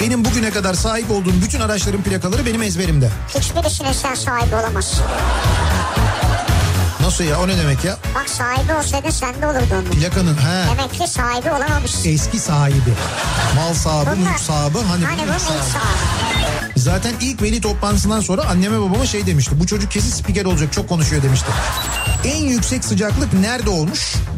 Benim bugüne kadar sahip olduğum bütün araçların plakaları benim ezberimde. Hiçbirisine sen sahibi olamazsın. Nasıl ya o ne demek ya? Bak sahibi olsaydın sende olurdu onun. Plakanın he. Demek ki sahibi olamamışsın. Eski sahibi. Mal sahibi, Bunlar- mülk sahibi. Hani, Hani ilk sahibi. sahibi. Zaten ilk veli toplantısından sonra anneme babama şey demişti. Bu çocuk kesin spiker olacak çok konuşuyor demişti. En yüksek sıcaklık nerede olmuş?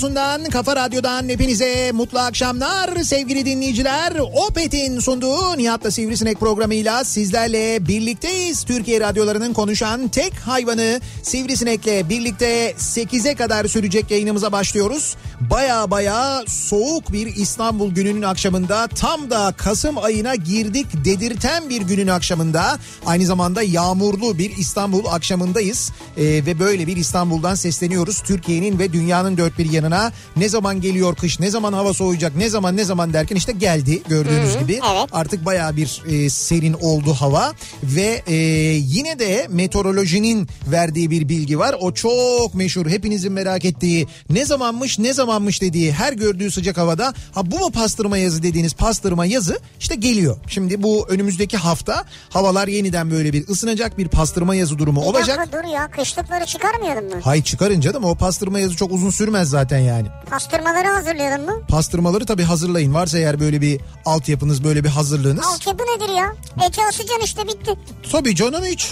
radyosundan, kafa radyodan hepinize mutlu akşamlar sevgili dinleyiciler. Opet'in sunduğu Nihat'la Sivrisinek programıyla sizlerle birlikteyiz. Türkiye radyolarının konuşan tek hayvanı Sivrisinek'le birlikte 8'e kadar sürecek yayınımıza başlıyoruz. Baya baya soğuk bir İstanbul gününün akşamında tam da Kasım ayına girdik dedirten bir günün akşamında aynı zamanda yağmurlu bir İstanbul akşamındayız Ee, ve böyle bir İstanbul'dan sesleniyoruz. Türkiye'nin ve dünyanın dört bir yanına ne zaman geliyor kış ne zaman hava soğuyacak ne zaman ne zaman derken işte geldi gördüğünüz gibi. evet. Artık baya bir e, serin oldu hava ve e, yine de meteorolojinin verdiği bir bilgi var. O çok meşhur hepinizin merak ettiği ne zamanmış ne zamanmış dediği her gördüğü sıcak havada ha bu mu pastırma yazı dediğiniz pastırma yazı işte geliyor. Şimdi bu önümüzdeki hafta havalar yeniden böyle bir ısınacak bir pastırma yazı durumu Bir olacak. dakika dur ya kışlıkları çıkarmıyordun mu? Hay çıkarın canım o pastırma yazı çok uzun sürmez zaten yani. Pastırmaları hazırlıyordun mu? Pastırmaları tabii hazırlayın. Varsa eğer böyle bir altyapınız böyle bir hazırlığınız. Altyapı nedir ya? Eti asacaksın işte bitti. Tabii canım hiç.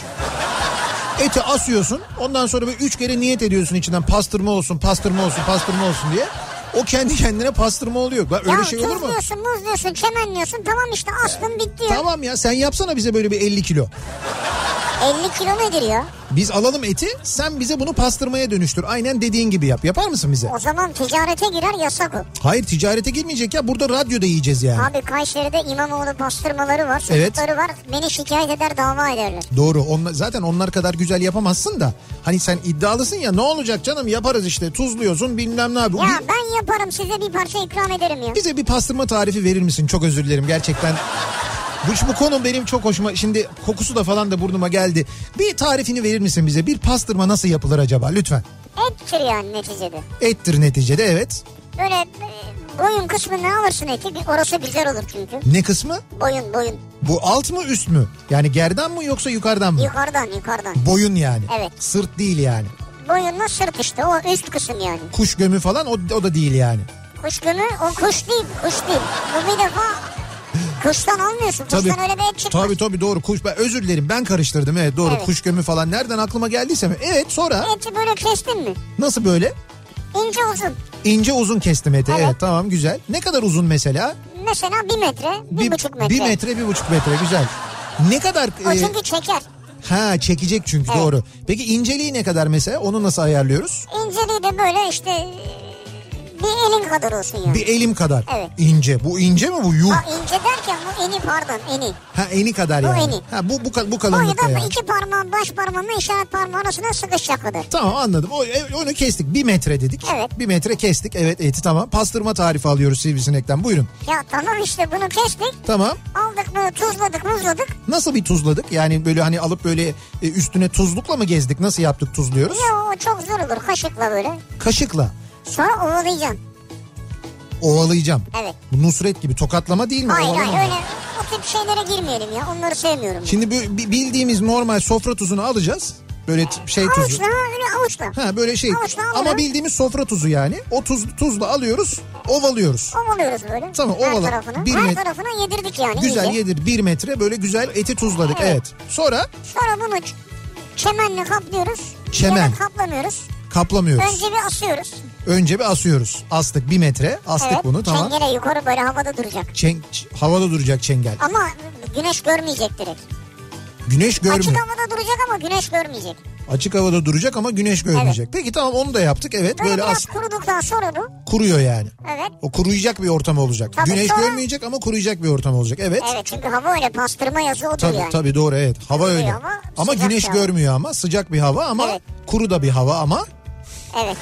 Eti asıyorsun. Ondan sonra bir üç kere niyet ediyorsun içinden pastırma olsun, pastırma olsun, pastırma olsun diye. O kendi kendine pastırma oluyor. Bak öyle ya şey olur mu? tuzluyorsun, muzluyorsun, çemenliyorsun. Tamam işte astın bitti ya. Tamam ya sen yapsana bize böyle bir 50 kilo. 50 kilo nedir ya? Biz alalım eti sen bize bunu pastırmaya dönüştür. Aynen dediğin gibi yap. Yapar mısın bize? O zaman ticarete girer yasak o. Hayır ticarete girmeyecek ya. Burada radyoda yiyeceğiz yani. Abi Kayseri'de İmamoğlu pastırmaları var, Evet. var. Beni şikayet eder dava ederler. Doğru. Onlar, zaten onlar kadar güzel yapamazsın da. Hani sen iddialısın ya ne olacak canım yaparız işte. Tuzluyorsun bilmem ne yapıyorsun. Ya ben yaparım size bir parça ikram ederim ya. Bize bir pastırma tarifi verir misin? Çok özür dilerim gerçekten. Bu, bu konu benim çok hoşuma şimdi kokusu da falan da burnuma geldi. Bir tarifini verir misin bize? Bir pastırma nasıl yapılır acaba lütfen? Ettir yani neticede. Ettir neticede evet. Böyle e, boyun kısmını alırsın eti. Bir orası güzel olur çünkü. Ne kısmı? Boyun boyun. Bu alt mı üst mü? Yani gerdan mı yoksa yukarıdan mı? Yukarıdan yukarıdan. Boyun yani. Evet. Sırt değil yani. Boyunla sırt işte o üst kısım yani. Kuş gömü falan o, o da değil yani. Kuş gömü o kuş değil kuş değil. Bu bir defa kuştan almıyorsun. Kuştan öyle bir et çıkmaz. Tabii tabii doğru kuş ben özür dilerim ben karıştırdım evet doğru Evet. kuş gömü falan nereden aklıma geldiyse mi? Evet sonra Eti böyle kestin mi? nasıl böyle? İnce uzun. İnce uzun kestim eti evet. Evet. tamam güzel. Ne kadar uzun mesela? Mesela bir metre, bir, buçuk metre. Bir metre bir buçuk metre güzel. Ne kadar? O e, çünkü çeker. ha çekecek çünkü Evet. doğru. Peki inceliği ne kadar mesela onu nasıl ayarlıyoruz? İnceliği de böyle işte bir elin kadar olsun yani. Bir elim kadar. Evet. İnce. Bu ince mi bu? Yuh. Ha ince derken bu eni pardon eni. Ha eni kadar Bu yani. eni. Ha bu bu, bu O kalınlıkta yani. iki parmağın baş parmağınla işaret parmağı arasına sıkışacak kadar. Tamam anladım. O, e, onu kestik. Bir metre dedik. Evet. Bir metre kestik. Evet eti tamam. Pastırma tarifi alıyoruz sivrisinekten. Buyurun. Ya tamam işte bunu kestik. Tamam. Aldık bunu tuzladık muzladık. Nasıl bir tuzladık? Yani böyle hani alıp böyle e, üstüne tuzlukla mı gezdik? Nasıl yaptık tuzluyoruz? Ya o çok zor olur kaşıkla böyle. Kaşıkla. Sonra ovalayacaksın. Ovalayacağım. Evet. Bu Nusret gibi tokatlama değil mi? Hayır Ovalama hayır öyle o tip şeylere girmeyelim ya. Onları sevmiyorum. Şimdi bu- bi- bildiğimiz normal sofra tuzunu alacağız. Böyle şey tuzu. Avuçla öyle avuçla. Ha böyle şey. Avuçla Ama alıyorum. bildiğimiz sofra tuzu yani. O tuz tuzla alıyoruz, ovalıyoruz. Ovalıyoruz böyle. Tamam, Her ovala. tarafına. Bir Her tarafına yedirdik yani. Güzel iyice. yedir. Bir metre böyle güzel eti tuzladık. Evet. Evet. Sonra Sonra bunu çemenle kaplıyoruz. Çemen. Çemen kaplamıyoruz. kaplamıyoruz. Önce bir asıyoruz. Önce bir asıyoruz. Astık bir metre. Astık evet. bunu tamam. Çengele yukarı böyle havada duracak. Çeng- ç- havada duracak çengel. Ama güneş görmeyecek direkt. Güneş görmüyor. Açık Açık, havada duracak ama güneş görmeyecek. havada duracak ama güneş görmeyecek. Peki tamam onu da yaptık. Evet Böyle, böyle biraz as kuruduktan sonra bu. kuruyor yani. Evet. O kuruyacak bir ortam olacak. Tabii Güneş sonra- görmeyecek ama kuruyacak bir ortam olacak. Evet. Evet çünkü hava öyle pastırma yazı odur Tabii yani. tabii doğru evet. Hava Kuruyor öyle. ama Ama güneş hava. görmüyor ama sıcak bir hava ama Evet. kuru da bir hava ama Evet.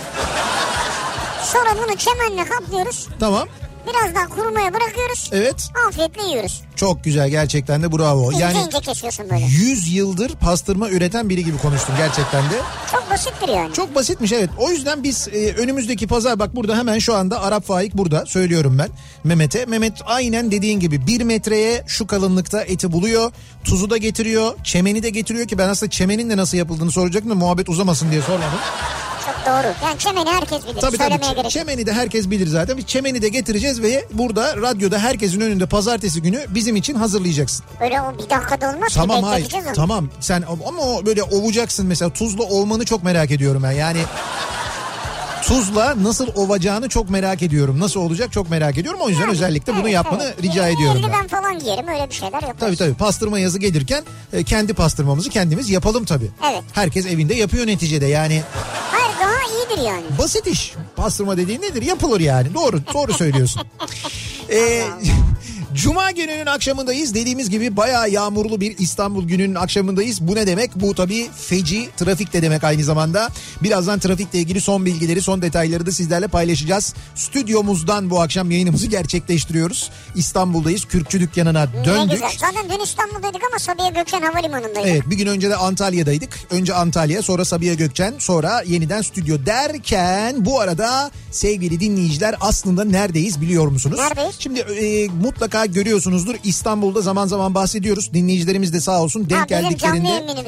Sonra bunu çemenle kaplıyoruz. tamam. Biraz daha kurumaya bırakıyoruz. Evet. Afiyetle yiyoruz. Çok güzel gerçekten de bravo. İnce Yani ince kesiyorsun böyle. 100 yıldır pastırma üreten biri gibi konuştun gerçekten de. Çok basittir yani. Çok basitmiş evet. O yüzden biz e, önümüzdeki pazar bak burada hemen şu anda Arap Faik burada söylüyorum ben Mehmet'e. Mehmet aynen dediğin gibi bir metreye şu kalınlıkta eti buluyor. Tuzu da getiriyor. Çemeni de getiriyor ki ben aslında çemenin de nasıl yapıldığını soracaktım da muhabbet uzamasın diye sormadım. Çok doğru. Yani çemeni herkes bilir. Tabii Söylemeye tabii gerek çemeni de herkes bilir zaten. Biz çemeni de getireceğiz ve burada radyoda herkesin önünde pazartesi günü bizim için hazırlayacaksın. Böyle o bir dakikada olmaz Tamam ki hayır onu. tamam sen ama böyle ovacaksın mesela tuzla olmanı çok merak ediyorum ben yani. Tuzla nasıl ovacağını çok merak ediyorum. Nasıl olacak çok merak ediyorum. O yüzden Yani, özellikle bunu evet, yapmanı evet. rica ediyorum ben. Eldiven falan giyerim öyle bir şeyler yaparız. Tabii tabii pastırma yazı gelirken e, kendi pastırmamızı kendimiz yapalım tabii. Evet. Herkes evinde yapıyor neticede yani Hayır daha iyidir yani. basit iş. Pastırma dediğin nedir? Yapılır yani. Doğru doğru söylüyorsun. Ee, Cuma gününün akşamındayız. Dediğimiz gibi bayağı yağmurlu bir İstanbul gününün akşamındayız. Bu ne demek? Bu tabii feci trafik de demek aynı zamanda. Birazdan trafikle ilgili son bilgileri, son detayları da sizlerle paylaşacağız. Stüdyomuzdan bu akşam yayınımızı gerçekleştiriyoruz. İstanbul'dayız. Kürkçü dükkanına Ne döndük. güzel. Zaten dün İstanbul'daydık ama Sabiha Gökçen Havalimanı'ndaydık. Evet bir gün önce de Antalya'daydık. Önce Antalya sonra Sabiha Gökçen sonra yeniden stüdyo derken bu arada sevgili dinleyiciler aslında neredeyiz biliyor musunuz? Neredeyiz? Şimdi e, mutlaka görüyorsunuzdur İstanbul'da zaman zaman bahsediyoruz. Dinleyicilerimiz de sağ olsun denk ha, geldiklerinde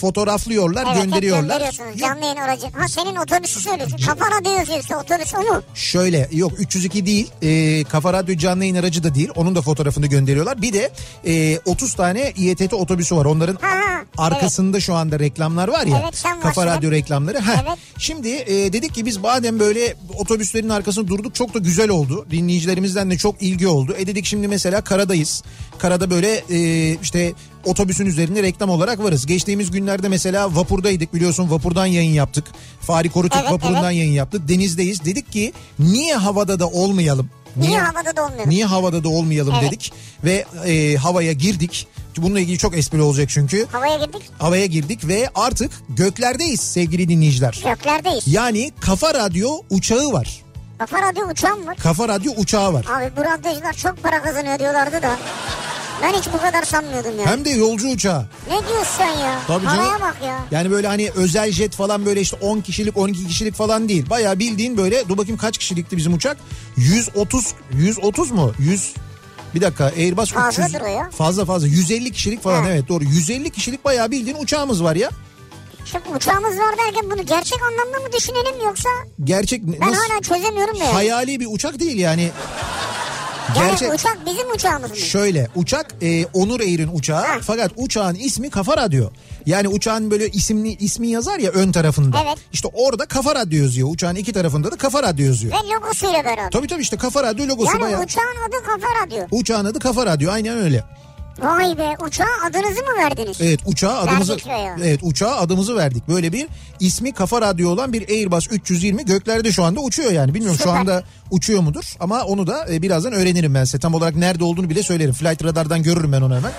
fotoğraflıyorlar Evet gönderiyorlar. Yok, canlı yayın aracı. Ha senin otobüsü söylüyorsun. Kafa radyo yazıyorsa otobüs o mu? Şöyle yok 302 değil e, Kafa Radyo canlı yayın aracı da değil onun da fotoğrafını gönderiyorlar. Bir de e, 30 tane İETT otobüsü var onların Ha, ha, arkasında şu anda reklamlar var ya Evet, Kafa Radyo reklamları. Heh. Evet. Şimdi e, dedik ki biz madem böyle otobüslerin arkasında durduk çok da güzel oldu. Dinleyicilerimizden de çok ilgi oldu. E dedik şimdi mesela karadayız. Karada böyle e, işte otobüsün üzerinde reklam olarak varız. Geçtiğimiz günlerde mesela vapurdaydık biliyorsun vapurdan yayın yaptık. Fahri Korutürk Evet, vapurundan evet. yayın yaptık. Denizdeyiz. Dedik ki niye havada da olmayalım? Niye havada da olmayalım? Niye havada da olmayalım Evet. dedik ve e, havaya girdik. Bununla ilgili çok espri olacak çünkü. Havaya girdik. Havaya girdik ve artık göklerdeyiz sevgili dinleyiciler. Göklerdeyiz. Yani Kafa Radyo uçağı var. Kafa radyo uçağım var. Kafa Radyo uçağı var. Abi bu radyocular çok para kazanıyor diyorlardı da. Ben hiç bu kadar sanmıyordum ya. Hem de yolcu uçağı. Ne diyorsun sen ya? Tabii Paraya canım. bak ya. Yani böyle hani özel jet falan böyle işte 10 kişilik 12 kişilik falan değil. Bayağı bildiğin böyle dur bakayım kaç kişilikti bizim uçak? 130 130 mu? 100 bir dakika Airbus Fazladır 300 o ya. fazla fazla 150 kişilik falan Ha. evet doğru 150 kişilik bayağı bildiğin uçağımız var ya. Şimdi uçağımız var derken bunu gerçek anlamda mı düşünelim yoksa Gerçek ben nasıl hala çözemiyorum da. yani. hayali bir uçak değil yani. Yani Gerçek uçak bizim uçağımız mı? Şöyle uçak e, Onur Air'in uçağı Ha. fakat uçağın ismi Kafa Radyo. Yani uçağın böyle isimli ismi yazar ya ön tarafında. Evet. İşte orada Kafa Radyo yazıyor. Uçağın iki tarafında da Kafa Radyo yazıyor. Ve logosuyla beraber. Tabii tabii işte Kafa Radyo logosu yani bayağı. uçağın adı Kafa Radyo. Uçağın adı Kafa Radyo aynen öyle. Vay be uçağa adınızı mı verdiniz? Evet uçağa adımızı. Evet uçağa adımızı verdik. Böyle bir ismi Kafa Radyo olan bir Airbus 320 göklerde şu anda uçuyor yani. Bilmiyorum şu Süper. anda uçuyor mudur ama onu da e, birazdan öğrenirim ben size. Tam olarak nerede olduğunu bile söylerim. Flight radardan görürüm ben onu hemen.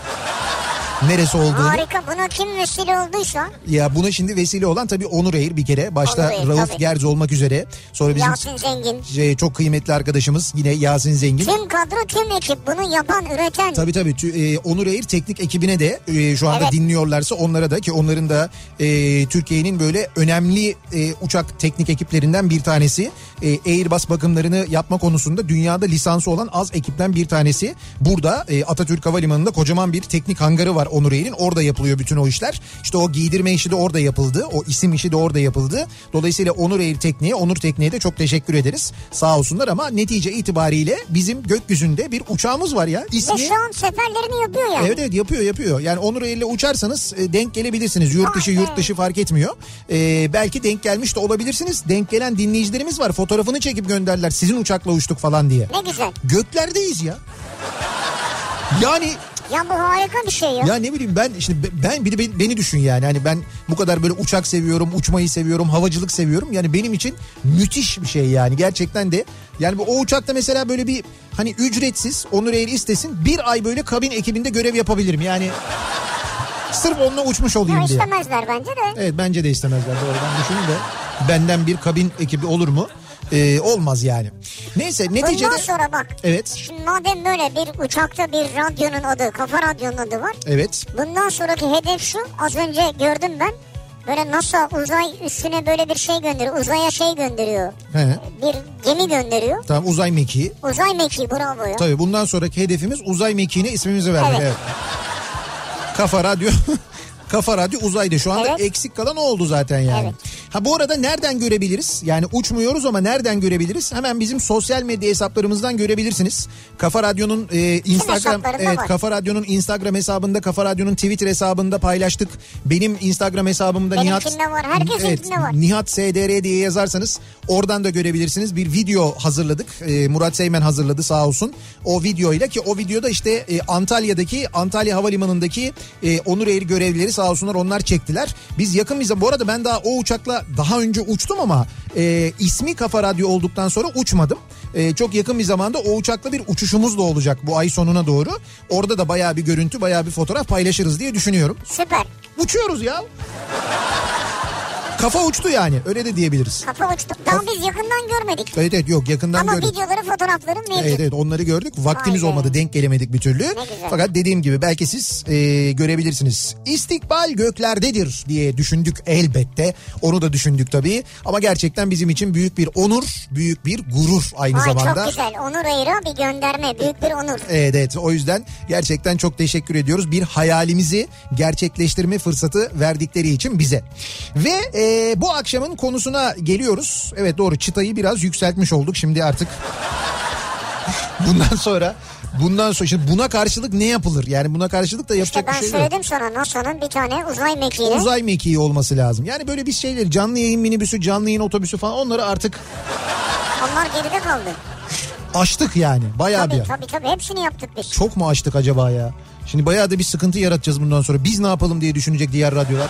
Neresi olduğunu. Harika buna kim vesile olduysa Ya buna şimdi vesile olan tabii Onur Air bir kere. Başta Onur Air, Rauf tabii. Gerz olmak üzere. Sonra bizim Yasin Zengin. şey, çok kıymetli arkadaşımız yine Yasin Zengin. Tüm kadro tüm ekip bunu yapan üreten. Tabii tabii Tü- e, Onur Air teknik ekibine de e, şu anda Evet. dinliyorlarsa onlara da ki onların da e, Türkiye'nin böyle önemli e, uçak teknik ekiplerinden bir tanesi. E, Airbus bakımlarını yapma konusunda dünyada lisansı olan az ekipten bir tanesi. Burada e, Atatürk Havalimanı'nda kocaman bir teknik hangarı var Onur Air'in. Orada yapılıyor bütün o işler. İşte o giydirme işi de orada yapıldı. O isim işi de orada yapıldı. Dolayısıyla Onur Air Tekniğe, Onur Tekniğe de çok teşekkür ederiz. Sağ olsunlar ama netice itibariyle bizim gökyüzünde bir uçağımız var ya. İsmi... Ve şu an seferlerini yapıyor yani. Evet evet yapıyor yapıyor. Yani Onur ile uçarsanız e, denk gelebilirsiniz. Yurt dışı Vay be. yurt dışı fark etmiyor. E, belki denk gelmiş de olabilirsiniz. Denk gelen dinleyicilerimiz var. Fotoğrafını çekip gönderler. Sizin uçakla uçtuk falan diye. Ne güzel. Göklerdeyiz ya. Yani Ya bu harika bir şey ya. ya ne bileyim ben işte ben bir de beni, beni düşün yani. Hani ben bu kadar böyle uçak seviyorum, uçmayı seviyorum, havacılık seviyorum. Yani benim için müthiş bir şey yani gerçekten de. Yani bu- o uçakta mesela böyle bir hani ücretsiz Onur Air istesin bir ay böyle kabin ekibinde görev yapabilirim. Yani sırf onunla uçmuş olayım Ya diye. istemezler bence de. Evet bence de istemezler doğrudan düşünün de benden bir kabin ekibi olur mu? Ee, olmaz yani. Neyse neticede... Bundan sonra bak. Evet, Şimdi madem böyle bir uçakta bir radyonun adı, kafa radyonun adı var. evet. Bundan sonraki hedef şu. Az önce gördüm ben. Böyle NASA uzay üstüne böyle bir şey gönderiyor. Uzaya şey gönderiyor. He, Bir gemi gönderiyor. tamam uzay mekiği. Uzay mekiği bravo ya. Tabii bundan sonraki hedefimiz uzay mekiğine ismimizi vermek. Evet. Evet. Kafa Radyo Kafa Radyo uzayda şu anda Evet. eksik kalan o oldu zaten yani. Evet. Ha bu arada nereden görebiliriz? Yani uçmuyoruz ama nereden görebiliriz? Hemen bizim sosyal medya hesaplarımızdan görebilirsiniz. Kafa Radyo'nun e, Instagram evet var. Kafa Radyo'nun Instagram hesabında, Kafa Radyo'nun Twitter hesabında paylaştık. Benim Instagram hesabımda Nihat Benimkinde var, herkesinkinde var. Nihat SDR diye yazarsanız oradan da görebilirsiniz. Bir video hazırladık. Ee, Murat Seymen hazırladı sağ olsun. O videoyla ki o videoda işte e, Antalya'daki Antalya Havalimanı'ndaki e, Onur Air görevlileri sağ olsunlar onlar çektiler. Biz yakın bize bu arada ben daha o uçakla daha önce uçtum ama e, ismi Kafa Radyo olduktan sonra uçmadım. E, çok yakın bir zamanda o uçakla bir uçuşumuz da olacak bu ay sonuna doğru. Orada da bayağı bir görüntü bayağı bir fotoğraf paylaşırız diye düşünüyorum. Süper. Uçuyoruz ya. Kafa uçtu yani öyle de diyebiliriz. Kafa uçtuk. Daha biz yakından görmedik. Evet evet yok yakından Ama gördük. videoları, fotoğrafları mevcut. Evet evet onları gördük. Vaktimiz Vay be. olmadı denk gelemedik bir türlü. Fakat dediğim gibi belki siz e, görebilirsiniz. İstikbal göklerdedir diye düşündük elbette. Onu da düşündük tabii. Ama gerçekten bizim için büyük bir onur, büyük bir gurur aynı Vay zamanda. çok güzel. Onur Ayır'a bir gönderme. Büyük bir onur. Evet evet o yüzden gerçekten çok teşekkür ediyoruz. Bir hayalimizi gerçekleştirme fırsatı verdikleri için bize. Ve e, bu akşamın konusuna geliyoruz. Evet doğru çıtayı biraz yükseltmiş olduk. Şimdi artık bundan sonra bundan sonra şimdi buna karşılık ne yapılır? Yani buna karşılık da İşte yapacak ben bir şey yok. söyledim sana NASA'nın bir tane uzay mekiği. Uzay mekiği olması lazım. Yani böyle bir şeyler canlı yayın minibüsü, canlı yayın otobüsü falan onları artık Onlar geride kaldı. aştık yani. Bayağı Tabii bir. tabii tabii hepsini yaptık biz. Çok mu açtık acaba ya? Şimdi bayağı da bir sıkıntı yaratacağız bundan sonra. Biz ne yapalım diye düşünecek diğer radyolar.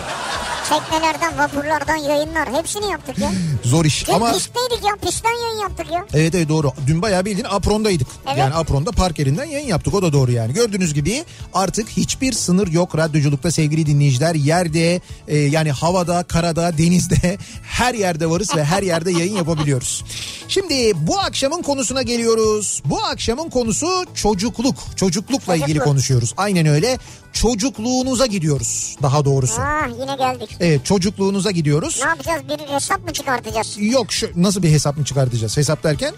Teknelerden, vapurlardan yayınlar hepsini yaptık ya. Zor iş Dün ama pistteydik ya pistten yayın yaptık ya. evet evet doğru. Dün bayağı bildiğin aprondaydık. Evet. Yani apronda park yerinden yayın yaptık o da doğru yani. Gördüğünüz gibi artık hiçbir sınır yok radyoculukta sevgili dinleyiciler. Yerde e, yani havada, karada, denizde her yerde varız ve her yerde yayın yapabiliyoruz. Şimdi bu akşamın konusuna geliyoruz. Bu akşamın konusu çocukluk. Çocuklukla ilgili Çocukluk. konuşuyoruz. Aynen öyle. Çocukluğunuza gidiyoruz daha doğrusu. Ah yine geldik. Evet çocukluğunuza gidiyoruz. Ne yapacağız bir hesap mı çıkartacağız? Yok şu nasıl bir hesap mı çıkartacağız? Hesap derken?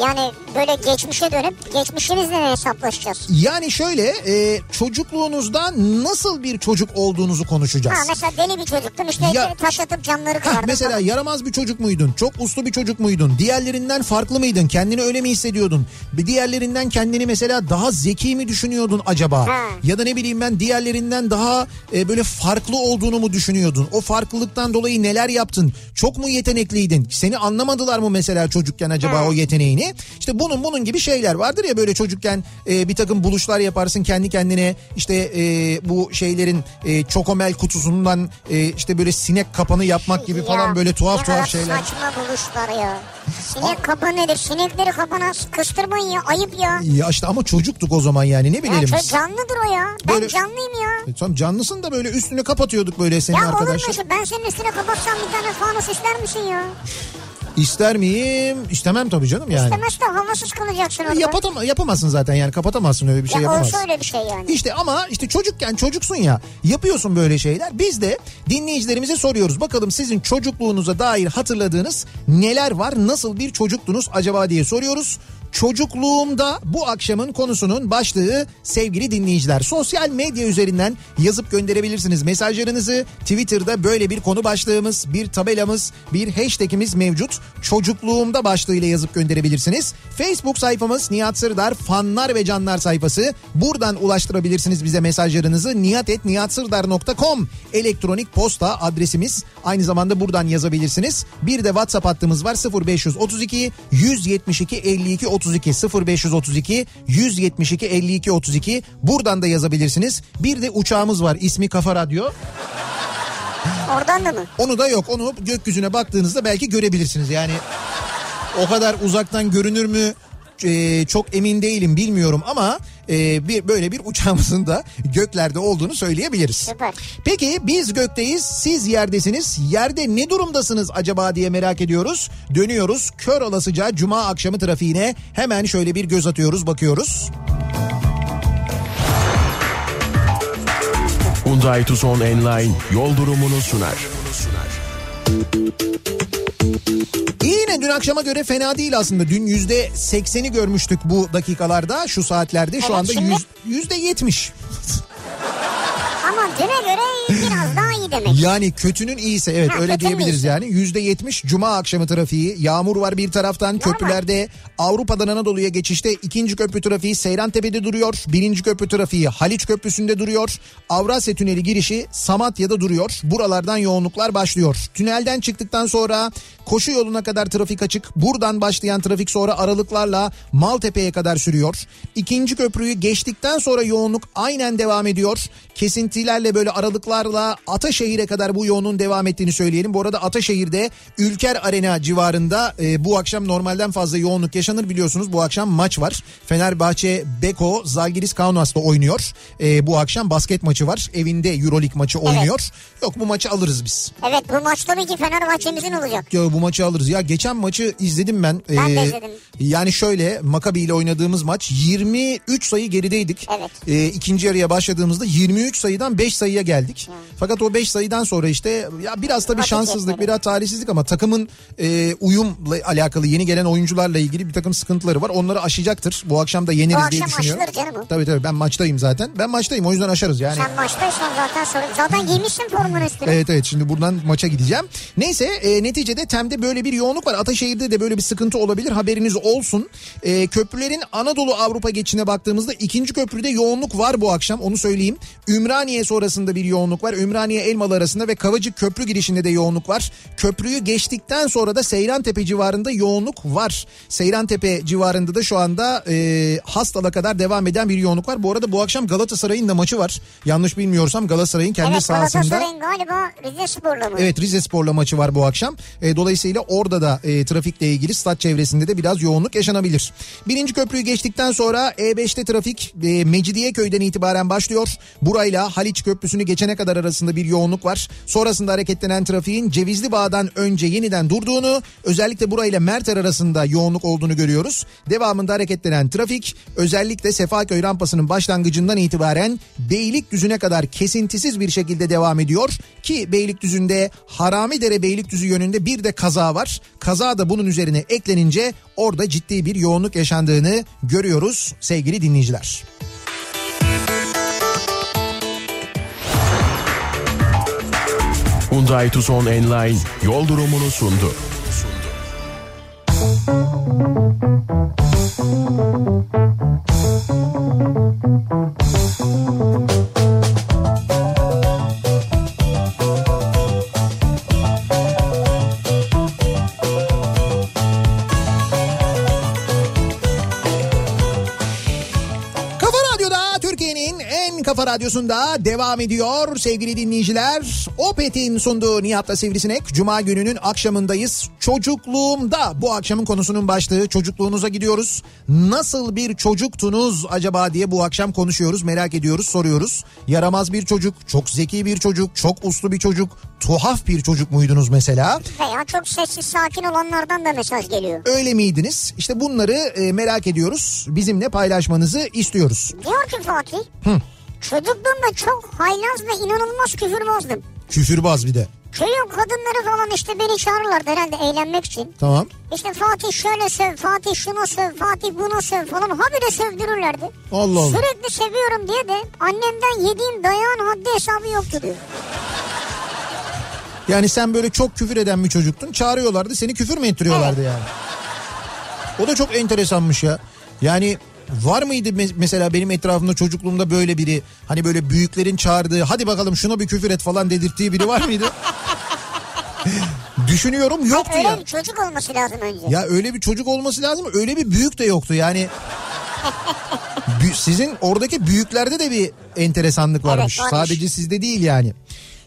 Yani böyle geçmişe dönüp geçmişimizle ne hesaplaşacağız? Yani şöyle e, çocukluğunuzda nasıl bir çocuk olduğunuzu konuşacağız. Ha mesela deli bir çocuktun işte Ya- taş atıp camları kırardın. mesela falan. yaramaz bir çocuk muydun? Çok uslu bir çocuk muydun? Diğerlerinden farklı mıydın? Kendini öyle mi hissediyordun? Bir diğerlerinden kendini mesela daha zeki mi düşünüyordun acaba? Ha. Ya da ne bileyim ben diğerlerinden daha e, böyle farklı olduğunu mu düşünüyordun? O farklılıktan dolayı neler yaptın? Çok mu yetenekliydin? Seni anlamadılar mı mesela çocukken acaba Ha. o yeteneğini. İşte bunun bunun gibi şeyler vardır ya böyle çocukken e, bir takım buluşlar yaparsın kendi kendine işte e, bu şeylerin e, çokomel kutusundan e, işte böyle sinek kapanı yapmak gibi falan Ya, böyle tuhaf tuhaf şeyler. saçma buluşlar ya. Sinek kapanı nedir? Sinekleri kapana kıstırmayın ya. Ayıp ya. Ya işte ama çocuktuk o zaman yani ne Ya bilelim biz. canlıdır o ya. Ben Böyle- canlıyım ya. E, Tamam canlısın da böyle üstüne kapatıyorduk böyle senin Ya olur mu arkadaşlar. şey? Ben senin üstüne kapatsam bir tane fanus ister misin ya? İster miyim? İstemem tabii canım yani. İstemez de havasız kalacaksın orada. Yapatama, yapamazsın zaten yani kapatamazsın öyle bir şey ya yapamazsın. olsa öyle bir şey yani. İşte ama işte çocukken çocuksun ya yapıyorsun böyle şeyler. Biz de dinleyicilerimize soruyoruz. Bakalım sizin çocukluğunuza dair hatırladığınız neler var? Nasıl bir çocuktunuz acaba diye soruyoruz. Çocukluğumda bu akşamın konusunun başlığı sevgili dinleyiciler. Sosyal medya üzerinden yazıp gönderebilirsiniz mesajlarınızı. Twitter'da böyle bir konu başlığımız, bir tabelamız, bir hashtagimiz mevcut. Çocukluğumda başlığıyla yazıp gönderebilirsiniz. Facebook sayfamız Nihat Sırdar fanlar ve canlar sayfası. Buradan ulaştırabilirsiniz bize mesajlarınızı. nihatetnihatsırdar.com elektronik posta adresimiz. Aynı zamanda buradan yazabilirsiniz. Bir de WhatsApp hattımız var 0532 172 52 32 0532 172 52 32 buradan da yazabilirsiniz. Bir de uçağımız var ismi Kafa Radyo. Oradan da mı? Onu da yok. Onu gökyüzüne baktığınızda belki görebilirsiniz. Yani o kadar uzaktan görünür mü Ee, çok emin değilim bilmiyorum ama e, bir böyle bir uçağımızın da göklerde olduğunu söyleyebiliriz. Süper. Peki biz gökteyiz siz yerdesiniz. Yerde ne durumdasınız acaba diye merak ediyoruz. Dönüyoruz kör olasıca cuma akşamı trafiğine hemen şöyle bir göz atıyoruz bakıyoruz. Hyundai Tucson Enline yol durumunu sunar. Yine dün akşama göre fena değil aslında. Dün yüzde sekseni görmüştük bu dakikalarda şu saatlerde. Şu Evet, anda yüzde yetmiş. Ama düne göre iyi demek. Yani kötünün iyisi evet Ha, öyle diyebiliriz iyisi. yani. Yüzde yetmiş cuma akşamı trafiği. Yağmur var bir taraftan köprülerde Avrupa'dan Anadolu'ya geçişte ikinci köprü trafiği Seyrantepe'de duruyor. Birinci köprü trafiği Haliç Köprüsü'nde duruyor. Avrasya Tüneli girişi Samatya'da duruyor. Buralardan yoğunluklar başlıyor. Tünelden çıktıktan sonra koşu yoluna kadar trafik açık. Buradan başlayan trafik sonra aralıklarla Maltepe'ye kadar sürüyor. İkinci köprüyü geçtikten sonra yoğunluk aynen devam ediyor. Kesintilerle böyle aralıklarla Ataşehir'e kadar bu yoğunluğun devam ettiğini söyleyelim. Bu arada Ataşehir'de Ülker Arena civarında e, bu akşam normalden fazla yoğunluk yaşanır biliyorsunuz. Bu akşam maç var. Fenerbahçe Beko Zalgiris Kaunas'ta oynuyor. E, bu akşam basket maçı var. Evinde Euroleague maçı oynuyor. Yok bu maçı alırız biz. Evet bu maç tabii ki Fenerbahçe'mizin olacak. Ya bu maçı alırız. Ya geçen maçı izledim ben. Ben de Ee, izledim. Yani şöyle Makabi ile oynadığımız maç 23 sayı gerideydik. Evet. Ee, ikinci yarıya başladığımızda 23 sayıdan 5 sayıya geldik. Fakat o 5 sayıdan sonra işte ya biraz tabii şanssızlık biraz talihsizlik ama takımın e, uyumla alakalı yeni gelen oyuncularla ilgili bir takım sıkıntıları var. Onları aşacaktır. Bu akşam da yeneriz Bu diye akşam düşünüyorum. aşılır canım o. Tabii tabii ben maçtayım zaten. Ben maçtayım o yüzden aşarız yani. Sen maçtaysan zaten sorun. Zaten giymişsin formunu üstüne. Evet evet şimdi buradan maça gideceğim. Neyse e, neticede Tem'de böyle bir yoğunluk var. Ataşehir'de de böyle bir sıkıntı olabilir haberiniz olsun. E, köprülerin Anadolu Avrupa geçişine baktığımızda ikinci köprüde yoğunluk var bu akşam onu söyleyeyim. Ümraniye sonrasında bir yoğunluk var. Ümraniye Elmalı arasında ve Kavacık köprü girişinde de yoğunluk var. Köprüyü geçtikten sonra da Seyrantepe civarında yoğunluk var. Seyrantepe civarında da şu anda e, Hastal'a kadar devam eden bir yoğunluk var. Bu arada bu akşam Galatasaray'ın da maçı var. Yanlış bilmiyorsam Galatasaray'ın kendi Evet sahasında. Galatasaray'ın galiba Rize Spor'la mı? Evet Rize Spor'la maçı var bu akşam. E, dolayısıyla orada da e, trafikle ilgili stat çevresinde de biraz yoğunluk yaşanabilir. Birinci köprüyü geçtikten sonra E5'te trafik e, Mecidiyeköy'den itibaren başlıyor. Burayla Haliç Köprüsü'nü geçene kadar arasında bir yoğunluk var. Sonrasında hareketlenen trafiğin Cevizli Bağ'dan önce yeniden durduğunu özellikle burayla Merter arasında yoğunluk olduğunu görüyoruz. Devamında hareketlenen trafik özellikle Sefaköy rampasının başlangıcından itibaren Beylikdüzü'ne kadar kesintisiz bir şekilde devam ediyor. Ki Beylikdüzü'nde Haramidere Beylikdüzü yönünde bir de kaza var. Kaza da bunun üzerine eklenince orada ciddi bir yoğunluk yaşandığını görüyoruz sevgili dinleyiciler. Hyundai Tucson Enline yol durumunu sundu. Kafa Radyosu'nda devam ediyor sevgili dinleyiciler. Opet'in sunduğu Nihat'la Sivrisinek. Cuma gününün akşamındayız. Çocukluğumda bu akşamın konusunun başlığı. Çocukluğunuza gidiyoruz. Nasıl bir çocuktunuz acaba diye bu akşam konuşuyoruz. Merak ediyoruz, soruyoruz. Yaramaz bir çocuk, çok zeki bir çocuk, çok uslu bir çocuk, tuhaf bir çocuk muydunuz mesela? Veya çok sessiz sakin olanlardan da mesaj geliyor. Öyle miydiniz? İşte bunları e, merak ediyoruz. Bizimle paylaşmanızı istiyoruz. Diyor ki Fatih. Çocukluğumda çok haylaz ve inanılmaz küfürbazdım. Küfürbaz bir de. Köyün kadınları falan işte beni çağırırlardı herhalde eğlenmek için. Tamam. İşte Fatih şöyle söv, Fatih şunu söv, Fatih bunu söv falan habire sövdürürlerdi. Allah Allah. Sürekli seviyorum diye de annemden yediğim dayağın haddi hesabı yoktu diyor. Yani sen böyle çok küfür eden bir çocuktun. Çağırıyorlardı seni küfür mü ettiriyorlardı yani? O da çok enteresanmış ya. Yani var mıydı me- mesela benim etrafımda çocukluğumda böyle biri hani böyle büyüklerin çağırdığı hadi bakalım şuna bir küfür et falan dedirttiği biri var mıydı? Düşünüyorum yoktu Öyle ya. bir çocuk olması lazım önce. Ya öyle bir çocuk olması lazım öyle bir büyük de yoktu yani. Sizin oradaki büyüklerde de bir enteresanlık varmış. varmış. Sadece sizde değil yani.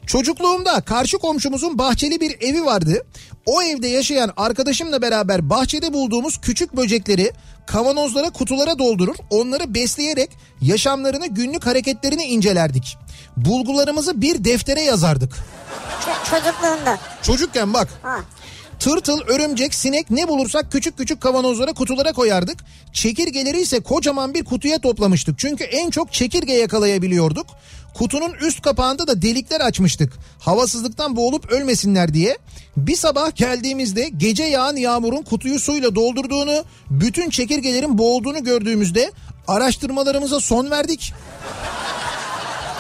Çocukluğumda karşı komşumuzun bahçeli bir evi vardı. O evde yaşayan arkadaşımla beraber bahçede bulduğumuz küçük böcekleri kavanozlara kutulara doldurur onları besleyerek yaşamlarını günlük hareketlerini incelerdik. Bulgularımızı bir deftere yazardık. Çocukluğunda. Çocukken bak Ha. Tırtıl, örümcek, sinek ne bulursak küçük küçük kavanozlara kutulara koyardık. Çekirgeleri ise kocaman bir kutuya toplamıştık. Çünkü en çok çekirge yakalayabiliyorduk. Kutunun üst kapağında da delikler açmıştık. Havasızlıktan boğulup ölmesinler diye. Bir sabah geldiğimizde gece yağan yağmurun kutuyu suyla doldurduğunu, bütün çekirgelerin boğulduğunu gördüğümüzde araştırmalarımıza son verdik.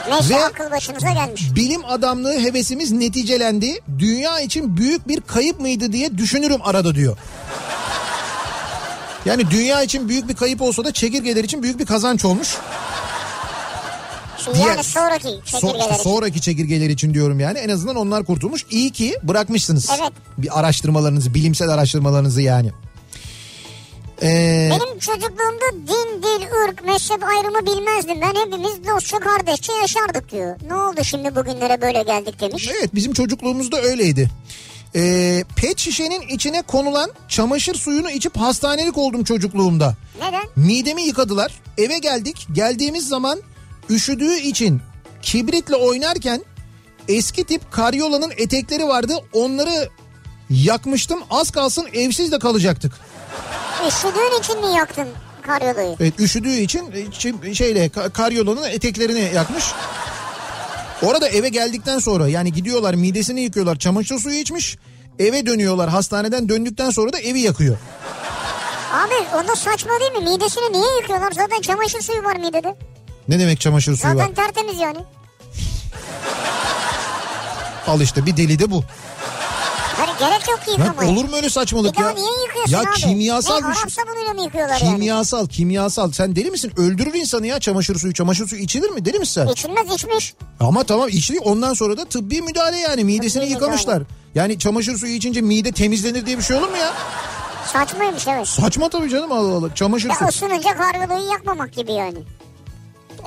Neyse Ve- akıl başınıza gelmiş. Bilim adamlığı hevesimiz neticelendi. Dünya için büyük bir kayıp mıydı diye düşünürüm arada diyor. Yani dünya için büyük bir kayıp olsa da çekirgeler için büyük bir kazanç olmuş. Şimdi Diğer- yani sonraki So- çekirgeler için. sonraki çekirgeler için diyorum yani. En azından onlar kurtulmuş. İyi ki bırakmışsınız. Evet. Bir araştırmalarınızı, bilimsel araştırmalarınızı yani. Ee, Benim çocukluğumda din, dil, ırk, mezhep ayrımı bilmezdim. Ben hepimiz dostça kardeşçe yaşardık diyor. Ne oldu şimdi bugünlere böyle geldik demiş. Evet bizim çocukluğumuzda öyleydi. Ee, pet şişenin içine konulan çamaşır suyunu içip hastanelik oldum çocukluğumda. Neden? Midemi yıkadılar. Eve geldik. Geldiğimiz zaman üşüdüğü için kibritle oynarken eski tip karyolanın etekleri vardı. Onları yakmıştım. Az kalsın evsiz de kalacaktık. Üşüdüğün için mi yaktın karyolayı? Evet üşüdüğü için e, şeyle ka- karyolanın eteklerini yakmış. Orada eve geldikten sonra yani gidiyorlar midesini yıkıyorlar çamaşır suyu içmiş. Eve dönüyorlar hastaneden döndükten sonra da evi yakıyor. Abi o da saçma değil mi? Midesini niye yıkıyorlar? Zaten çamaşır suyu var midede. Ne demek çamaşır suyu var? Zaten tertemiz yani. Al işte bir deli de bu. Hani gerek yok ki yıkamaya. olur mu öyle saçmalık Bir daha ya? niye yıkıyorsun ya abi? kimyasal ne, bir şey. Sabunuyla mı yıkıyorlar yani? Kimyasal, kimyasal. Sen deli misin? Öldürür insanı ya çamaşır suyu. Çamaşır suyu içilir mi? Deli misin sen? İçilmez içmiş. Ama tamam içti. Ondan sonra da tıbbi müdahale yani. Midesini Tıbbi yıkamışlar. Yani çamaşır suyu içince mide temizlenir diye bir şey olur mu ya? Saçmaymış evet. Saçma tabii canım Allah Allah. Çamaşır Ya suyu. ısınınca karyolayı yakmamak gibi yani.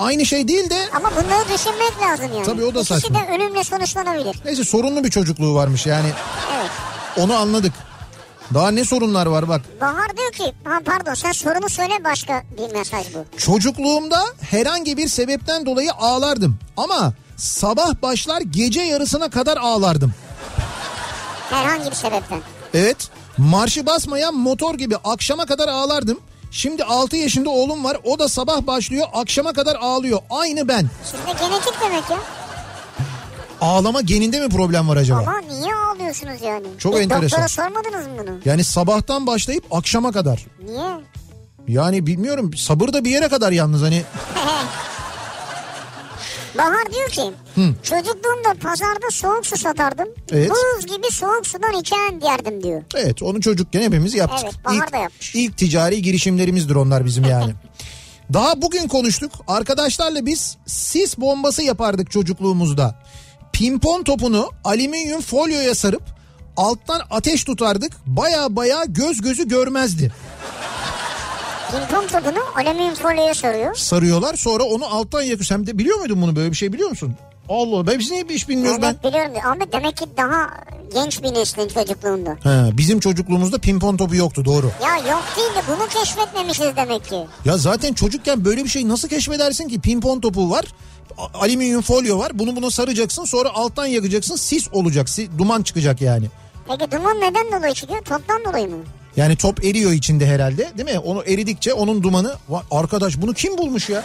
Aynı şey değil de Ama bunları düşünmek lazım yani. Tabii o da İkisi saçma. de ölümle sonuçlanabilir. neyse sorunlu bir çocukluğu varmış yani. Evet. Onu anladık. Daha ne sorunlar var bak. Bahar diyor ki ha pardon sen sorunu söyle başka bir mesaj bu. Çocukluğumda herhangi bir sebepten dolayı ağlardım. Ama sabah başlar gece yarısına kadar ağlardım. Herhangi bir sebepten. Evet. Marşı basmayan motor gibi akşama kadar ağlardım. Şimdi 6 yaşında oğlum var. O da sabah başlıyor, akşama kadar ağlıyor. Aynı ben. Sizde genetik demek ya. Ağlama geninde mi problem var acaba? Ama niye ağlıyorsunuz yani? Çok Hiç enteresan. Doktora sormadınız mı bunu? Yani sabahtan başlayıp akşama kadar. Niye? Yani bilmiyorum sabır da bir yere kadar yalnız hani. Bahar diyor ki çocukluğumda pazarda soğuk su satardım. Evet. Buz gibi soğuk sudan içen yerdim diyor. Evet onu çocukken hepimiz yaptık. Evet, Bahar ilk, da yapmış. ilk ticari girişimlerimizdir onlar bizim yani. Daha bugün konuştuk. Arkadaşlarla biz sis bombası yapardık çocukluğumuzda. Pimpon topunu alüminyum folyoya sarıp alttan ateş tutardık. Baya baya göz gözü görmezdi. Pimpon topunu alüminyum folyoya sarıyor. Sarıyorlar sonra onu alttan yakıyor. Sen de biliyor muydun bunu böyle bir şey biliyor musun? Allah ben biz niye hiç bilmiyoruz ben. Evet biliyorum. Ama demek ki daha genç bir neslin çocukluğunda. He, bizim çocukluğumuzda pimpon topu yoktu doğru. Ya yok değil de bunu keşfetmemişiz demek ki. Ya zaten çocukken böyle bir şey nasıl keşfedersin ki? Pimpon topu var. Alüminyum folyo var. Bunu buna saracaksın. Sonra alttan yakacaksın. Sis olacak. si- duman çıkacak yani. Peki duman neden dolayı çıkıyor? Toptan dolayı mı? Yani top eriyor içinde herhalde değil mi? Onu eridikçe onun dumanı... Arkadaş bunu kim bulmuş ya?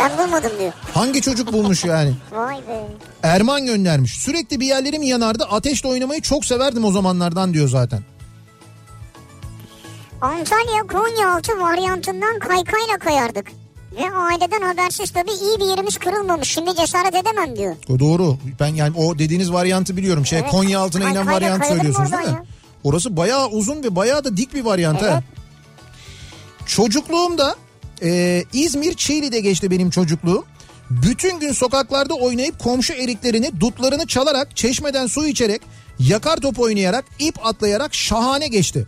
Ben bulmadım diyor. Hangi çocuk bulmuş yani? Vay be. Erman göndermiş. Sürekli bir yerlerim yanardı. Ateşle oynamayı çok severdim o zamanlardan diyor zaten. Antalya Konyaaltı varyantından kaykayla kayardık. Ve aileden habersiz tabii iyi bir yerimiz kırılmamış. Şimdi cesaret edemem diyor. O doğru. Ben yani o dediğiniz varyantı biliyorum. Şey Evet. Konya altına inen varyant söylüyorsunuz değil mi? ya? Orası bayağı uzun ve bayağı da dik bir varyant ha. Evet. Çocukluğumda e, İzmir Çiğli'de geçti benim çocukluğum. Bütün gün sokaklarda oynayıp komşu eriklerini dutlarını çalarak çeşmeden su içerek yakar top oynayarak ip atlayarak şahane geçti.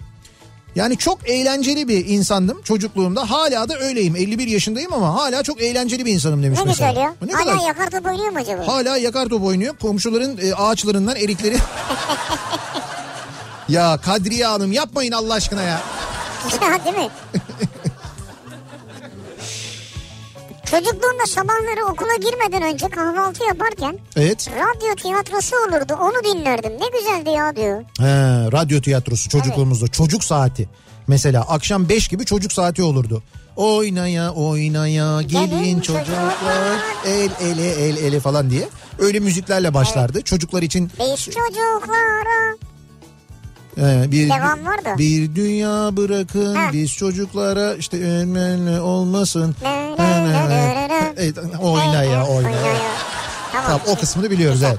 Yani çok eğlenceli bir insandım çocukluğumda. Hala da öyleyim. 51 yaşındayım ama hala çok eğlenceli bir insanım demiş Ne mesela. güzel ya. Ne Hala kadar- yakar top oynuyor mu acaba? Hala yakar top oynuyor. Komşuların e, ağaçlarından erikleri. ya Kadriye Hanım yapmayın Allah aşkına ya. Ya değil mi? Çocukluğumda sabahları okula girmeden önce kahvaltı yaparken Evet. radyo tiyatrosu olurdu. Onu dinlerdim. Ne güzeldi ya diyor. He, radyo tiyatrosu çocukluğumuzda. Çocuk saati. Mesela akşam 5 gibi çocuk saati olurdu. Oynaya oynaya gelin Gelin çocuklar el ele el ele falan diye. Öyle müziklerle başlardı. Çocuklar için Biz çocuklara e, bir Devam var da. bir dünya bırakın Ha. biz çocuklara işte ölmeli olmasın. Evet, oyna ya oyna. Tamam. Tamam o kısmını biliyoruz evet.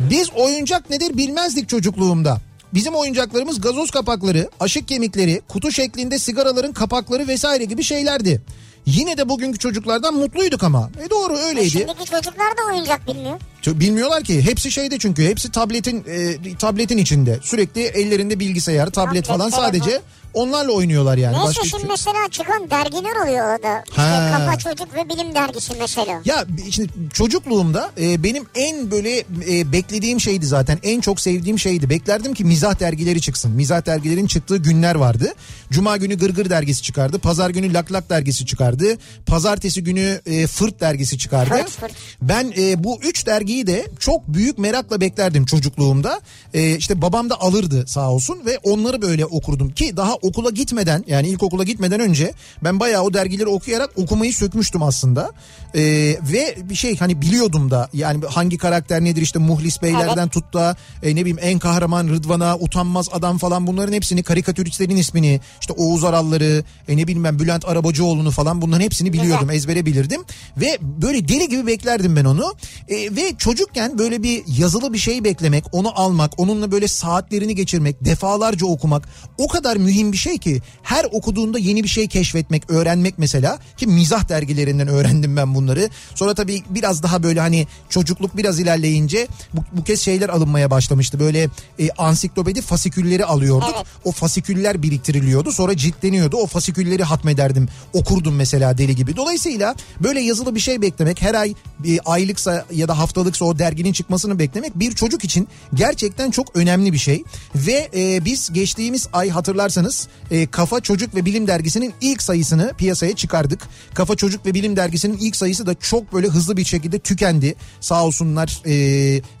Biz oyuncak nedir bilmezdik çocukluğumda. Bizim oyuncaklarımız gazoz kapakları, aşık kemikleri, kutu şeklinde sigaraların kapakları vesaire gibi şeylerdi. Yine de bugünkü çocuklardan mutluyduk ama. E doğru öyleydi. Şimdiki çocuklar da oyuncak bilmiyor. Bilmiyorlar ki hepsi şeyde çünkü hepsi tabletin e, tabletin içinde. Sürekli ellerinde bilgisayar, tablet Tablet, falan telefon. sadece onlarla oynuyorlar yani. Neyse Başka şimdi şey- mesela çıkan dergiler oluyor orada. İşte Ha. Kafa Çocuk ve Bilim Dergisi mesela. Ya şimdi çocukluğumda e, benim en böyle e, beklediğim şeydi zaten. En çok sevdiğim şeydi. Beklerdim ki mizah dergileri çıksın. Mizah dergilerin çıktığı günler vardı. Cuma günü Gırgır dergisi çıkardı. Pazar günü Lak Lak dergisi çıkardı. Pazartesi günü e, Fırt dergisi çıkardı. Fırt, Fırt. Ben e, bu üç dergiyi de çok büyük merakla beklerdim çocukluğumda. E, işte babam da alırdı sağ olsun ve onları böyle okurdum ki daha okula gitmeden yani ilkokula gitmeden önce ben bayağı o dergileri okuyarak okumayı sökmüştüm aslında. E, ve bir şey hani biliyordum da yani hangi karakter nedir işte Muhlis Beylerden tut da e, ne bileyim en kahraman Rıdvan'a utanmaz adam falan bunların hepsini karikatüristlerin ismini işte Oğuz Aralları e, ne bileyim ben Bülent Arabacıoğlu'nu falan bunların hepsini biliyordum ezbere bilirdim. Ve böyle deli gibi beklerdim ben onu. E, ve çocukken böyle bir yazılı bir şey beklemek onu almak onunla böyle saatlerini geçirmek defalarca okumak o kadar mühim bir şey ki her okuduğunda yeni bir şey keşfetmek öğrenmek mesela. Ki mizah dergilerinden öğrendim ben bunları. Sonra tabii biraz daha böyle hani çocukluk biraz ilerleyince bu, bu kez şeyler alınmaya başlamıştı. Böyle e, ansiklopedi fasikülleri alıyorduk. Evet. o fasiküller biriktiriliyordu. Sonra ciltleniyordu o fasikülleri hatmederdim. Okurdum mesela deli gibi. Dolayısıyla böyle yazılı bir şey beklemek her ay bir aylıksa ya da haftalıksa o derginin çıkmasını beklemek bir çocuk için gerçekten çok önemli bir şey. Ve e, biz geçtiğimiz ay hatırlarsanız e, Kafa Çocuk ve Bilim Dergisi'nin ilk sayısını piyasaya çıkardık Kafa Çocuk ve Bilim Dergisi'nin ilk sayısı da çok böyle hızlı bir şekilde tükendi sağ olsunlar e,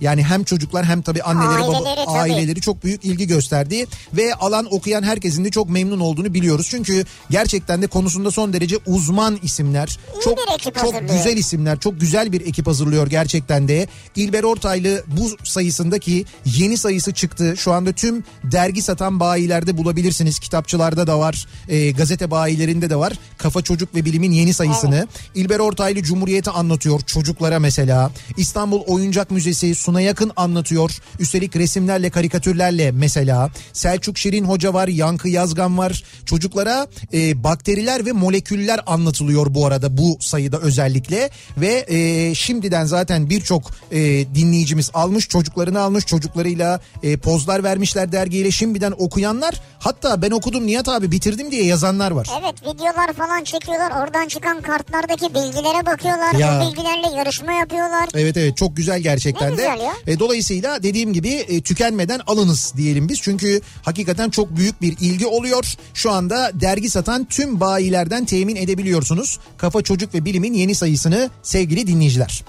yani hem çocuklar hem tabii anneleri baba, Aileleri tabii. aileleri çok büyük ilgi gösterdi ve alan okuyan herkesin de çok memnun olduğunu biliyoruz. Çünkü gerçekten de konusunda son derece uzman isimler, İyi çok çok güzel isimler, çok güzel bir ekip hazırlıyor gerçekten de. İlber Ortaylı bu sayısındaki yeni sayısı çıktı. Şu anda tüm dergi satan bayilerde bulabilirsiniz. Kitapçılarda da var, e, gazete bayilerinde de var. Kafa Çocuk ve Bilim'in yeni sayısını. İlber Ortaylı Cumhuriyeti anlatıyor çocuklara mesela. İstanbul Oyuncak Müzesi Suna Yakın anlatıyor. Üstelik resimlerle, karikatürlerle mesela. Selçuk Şirin Hoca var, Yankı Yazgan var. Çocuklara e, bakteriler ve moleküller anlatılıyor bu arada bu sayıda özellikle. Ve e, şimdiden zaten birçok e, dinleyicimiz almış, çocuklarını almış, çocuklarıyla e, pozlar vermişler dergiyle. Şimdiden okuyanlar hatta ben okudum Nihat abi bitirdim diye yazanlar var. Evet videolar falan çekiyorlar. Oradan çıkan kartlardaki bilgilere bakıyorlar. Ya. O bilgilerle yarışma yapıyorlar. Evet evet çok güzel gerçekten Ne de. güzel ya. E, dolayısıyla dediğim gibi e, tükenmeden alınız diyelim biz. Çünkü hakikaten çok büyük bir ilgi oluyor. Şu anda dergi satan tüm bayilerden temin edebiliyorsunuz. Kafa Çocuk ve Bilim'in yeni sayısını sevgili dinleyiciler.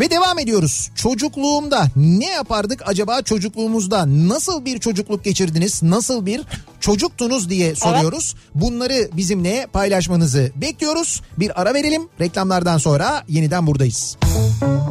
Ve devam ediyoruz. Çocukluğumda ne yapardık acaba çocukluğumuzda? Nasıl bir çocukluk geçirdiniz? Nasıl bir çocuktunuz diye soruyoruz. Bunları bizimle paylaşmanızı bekliyoruz. Bir ara verelim. Reklamlardan sonra yeniden buradayız. Kafa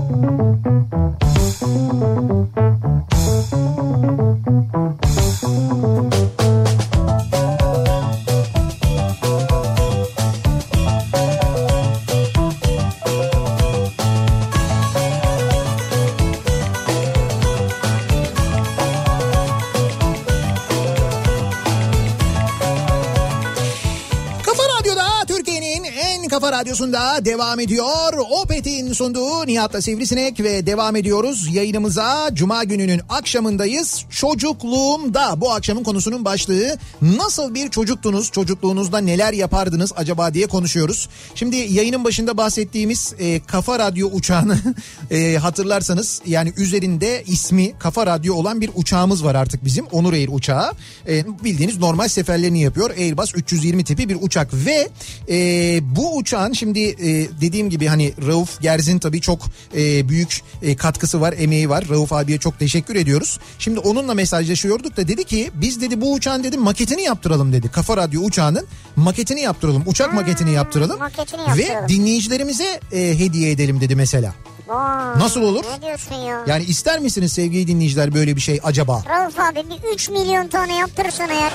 kafa radyosunda devam ediyor. Opet'in sunduğu Nihat'la Sivrisinek ve devam ediyoruz yayınımıza. Cuma gününün akşamındayız. Çocukluğumda bu akşamın konusunun başlığı nasıl bir çocuktunuz? Çocukluğunuzda neler yapardınız acaba diye konuşuyoruz. Şimdi yayının başında bahsettiğimiz e, Kafa Radyo uçağını e, hatırlarsanız yani üzerinde ismi Kafa Radyo olan bir uçağımız var artık bizim. Onur Air uçağı. E, bildiğiniz normal seferlerini yapıyor. Airbus 320 tipi bir uçak ve e, bu uçağın şimdi e, dediğim gibi hani Rauf Gerz'in tabii çok e, büyük e, katkısı var, emeği var. Rauf abiye çok teşekkür ediyoruz. Şimdi onunla mesajlaşıyorduk da dedi ki biz dedi bu uçağın dedi maketini yaptıralım dedi. Kafa Radyo uçağının maketini yaptıralım. Uçak maketini yaptıralım. maketini Ve yaptıralım. dinleyicilerimize e, hediye edelim dedi mesela. Vay, Nasıl olur? Ne diyorsun ya? Yani ister misiniz sevgili dinleyiciler böyle bir şey acaba? Rauf abi bir 3 milyon tane yaptırırsan eğer.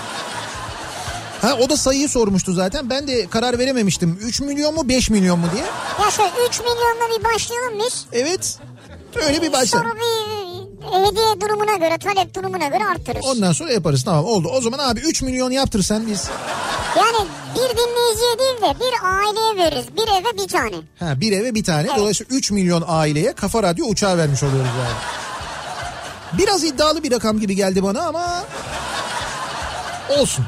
Ha o da sayıyı sormuştu zaten. Ben de karar verememiştim. 3 milyon mu 5 milyon mu diye. Ya şöyle 3 milyonla bir başlayalım biz. Evet. Öyle bir başlayalım. Sonra bir hediye durumuna göre, talep durumuna göre arttırırız. Ondan sonra yaparız tamam oldu. O zaman abi 3 milyon yaptırsan biz. Yani bir dinleyiciye değil de bir aileye veririz. Bir eve bir tane. Ha bir eve bir tane. Evet. Dolayısıyla 3 milyon aileye kafa radyo uçağı vermiş oluyoruz yani. Biraz iddialı bir rakam gibi geldi bana ama olsun.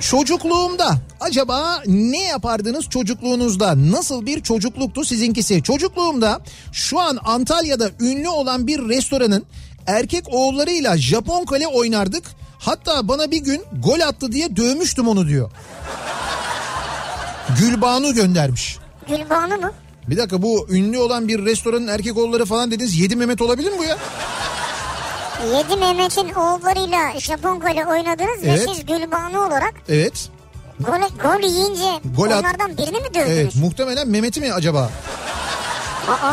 Çocukluğumda acaba ne yapardınız çocukluğunuzda? Nasıl bir çocukluktu sizinkisi? Çocukluğumda şu an Antalya'da ünlü olan bir restoranın erkek oğullarıyla Japon kale oynardık. Hatta bana bir gün gol attı diye dövmüştüm onu diyor. Gülbanu göndermiş. Gülbanu mu? Bir dakika bu ünlü olan bir restoranın erkek oğulları falan dediniz. Yedi Mehmet olabilir mi bu ya? Yedi Mehmet'in oğullarıyla Japon golü oynadınız Evet. ve siz Gülbanu olarak Evet. gol, gol yiyince Gol at- onlardan birini mi dövdünüz? Evet muhtemelen Mehmet'i mi acaba? Aa,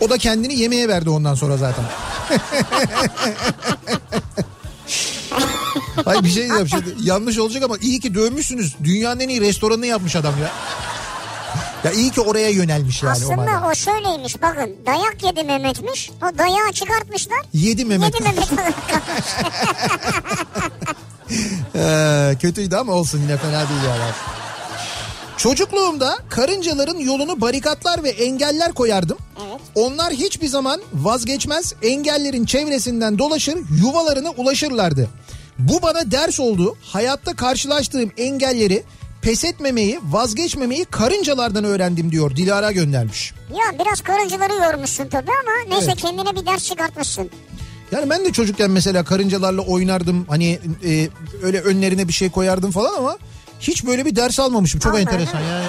O da kendini yemeğe verdi ondan sonra zaten. Hayır bir şey diyeceğim şimdi yanlış olacak ama iyi ki dövmüşsünüz. Dünyanın en iyi restoranını yapmış adam ya. Ya iyi ki oraya yönelmiş yani o aslında o şöyleymiş bakın dayak yedi Mehmet'miş. O dayağı çıkartmışlar. Yedi Mehmet. Yedi Mehmet. Ee, kötüydü ama olsun yine fena değil yani. Çocukluğumda karıncaların yolunu barikatlar ve engeller koyardım. Evet. Onlar hiçbir zaman vazgeçmez engellerin çevresinden dolaşır yuvalarına ulaşırlardı. Bu bana ders oldu. Hayatta karşılaştığım engelleri pes etmemeyi, vazgeçmemeyi karıncalardan öğrendim diyor. Dilara göndermiş. Ya biraz karıncaları yormuşsun tabii ama neyse Evet. kendine bir ders çıkartmışsın. Yani ben de çocukken mesela karıncalarla oynardım. Hani e, öyle önlerine bir şey koyardım falan ama hiç böyle bir ders almamışım. Çok Allah enteresan yani.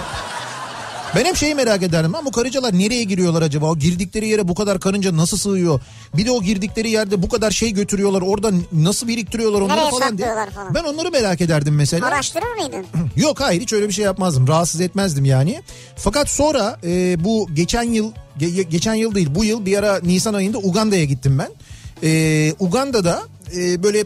Ben hep şeyi merak ederim ama bu karıncalar nereye giriyorlar acaba? O girdikleri yere bu kadar karınca nasıl sığıyor? Bir de o girdikleri yerde bu kadar şey götürüyorlar. Orada nasıl biriktiriyorlar onları Nereye falan diye. falan? Ben onları merak ederdim mesela. Araştırır mıydın? Yok hayır hiç öyle bir şey yapmazdım. Rahatsız etmezdim yani. Fakat sonra e, bu geçen yıl ge- geçen yıl değil bu yıl bir ara Nisan ayında Uganda'ya gittim ben. E, Uganda'da e, böyle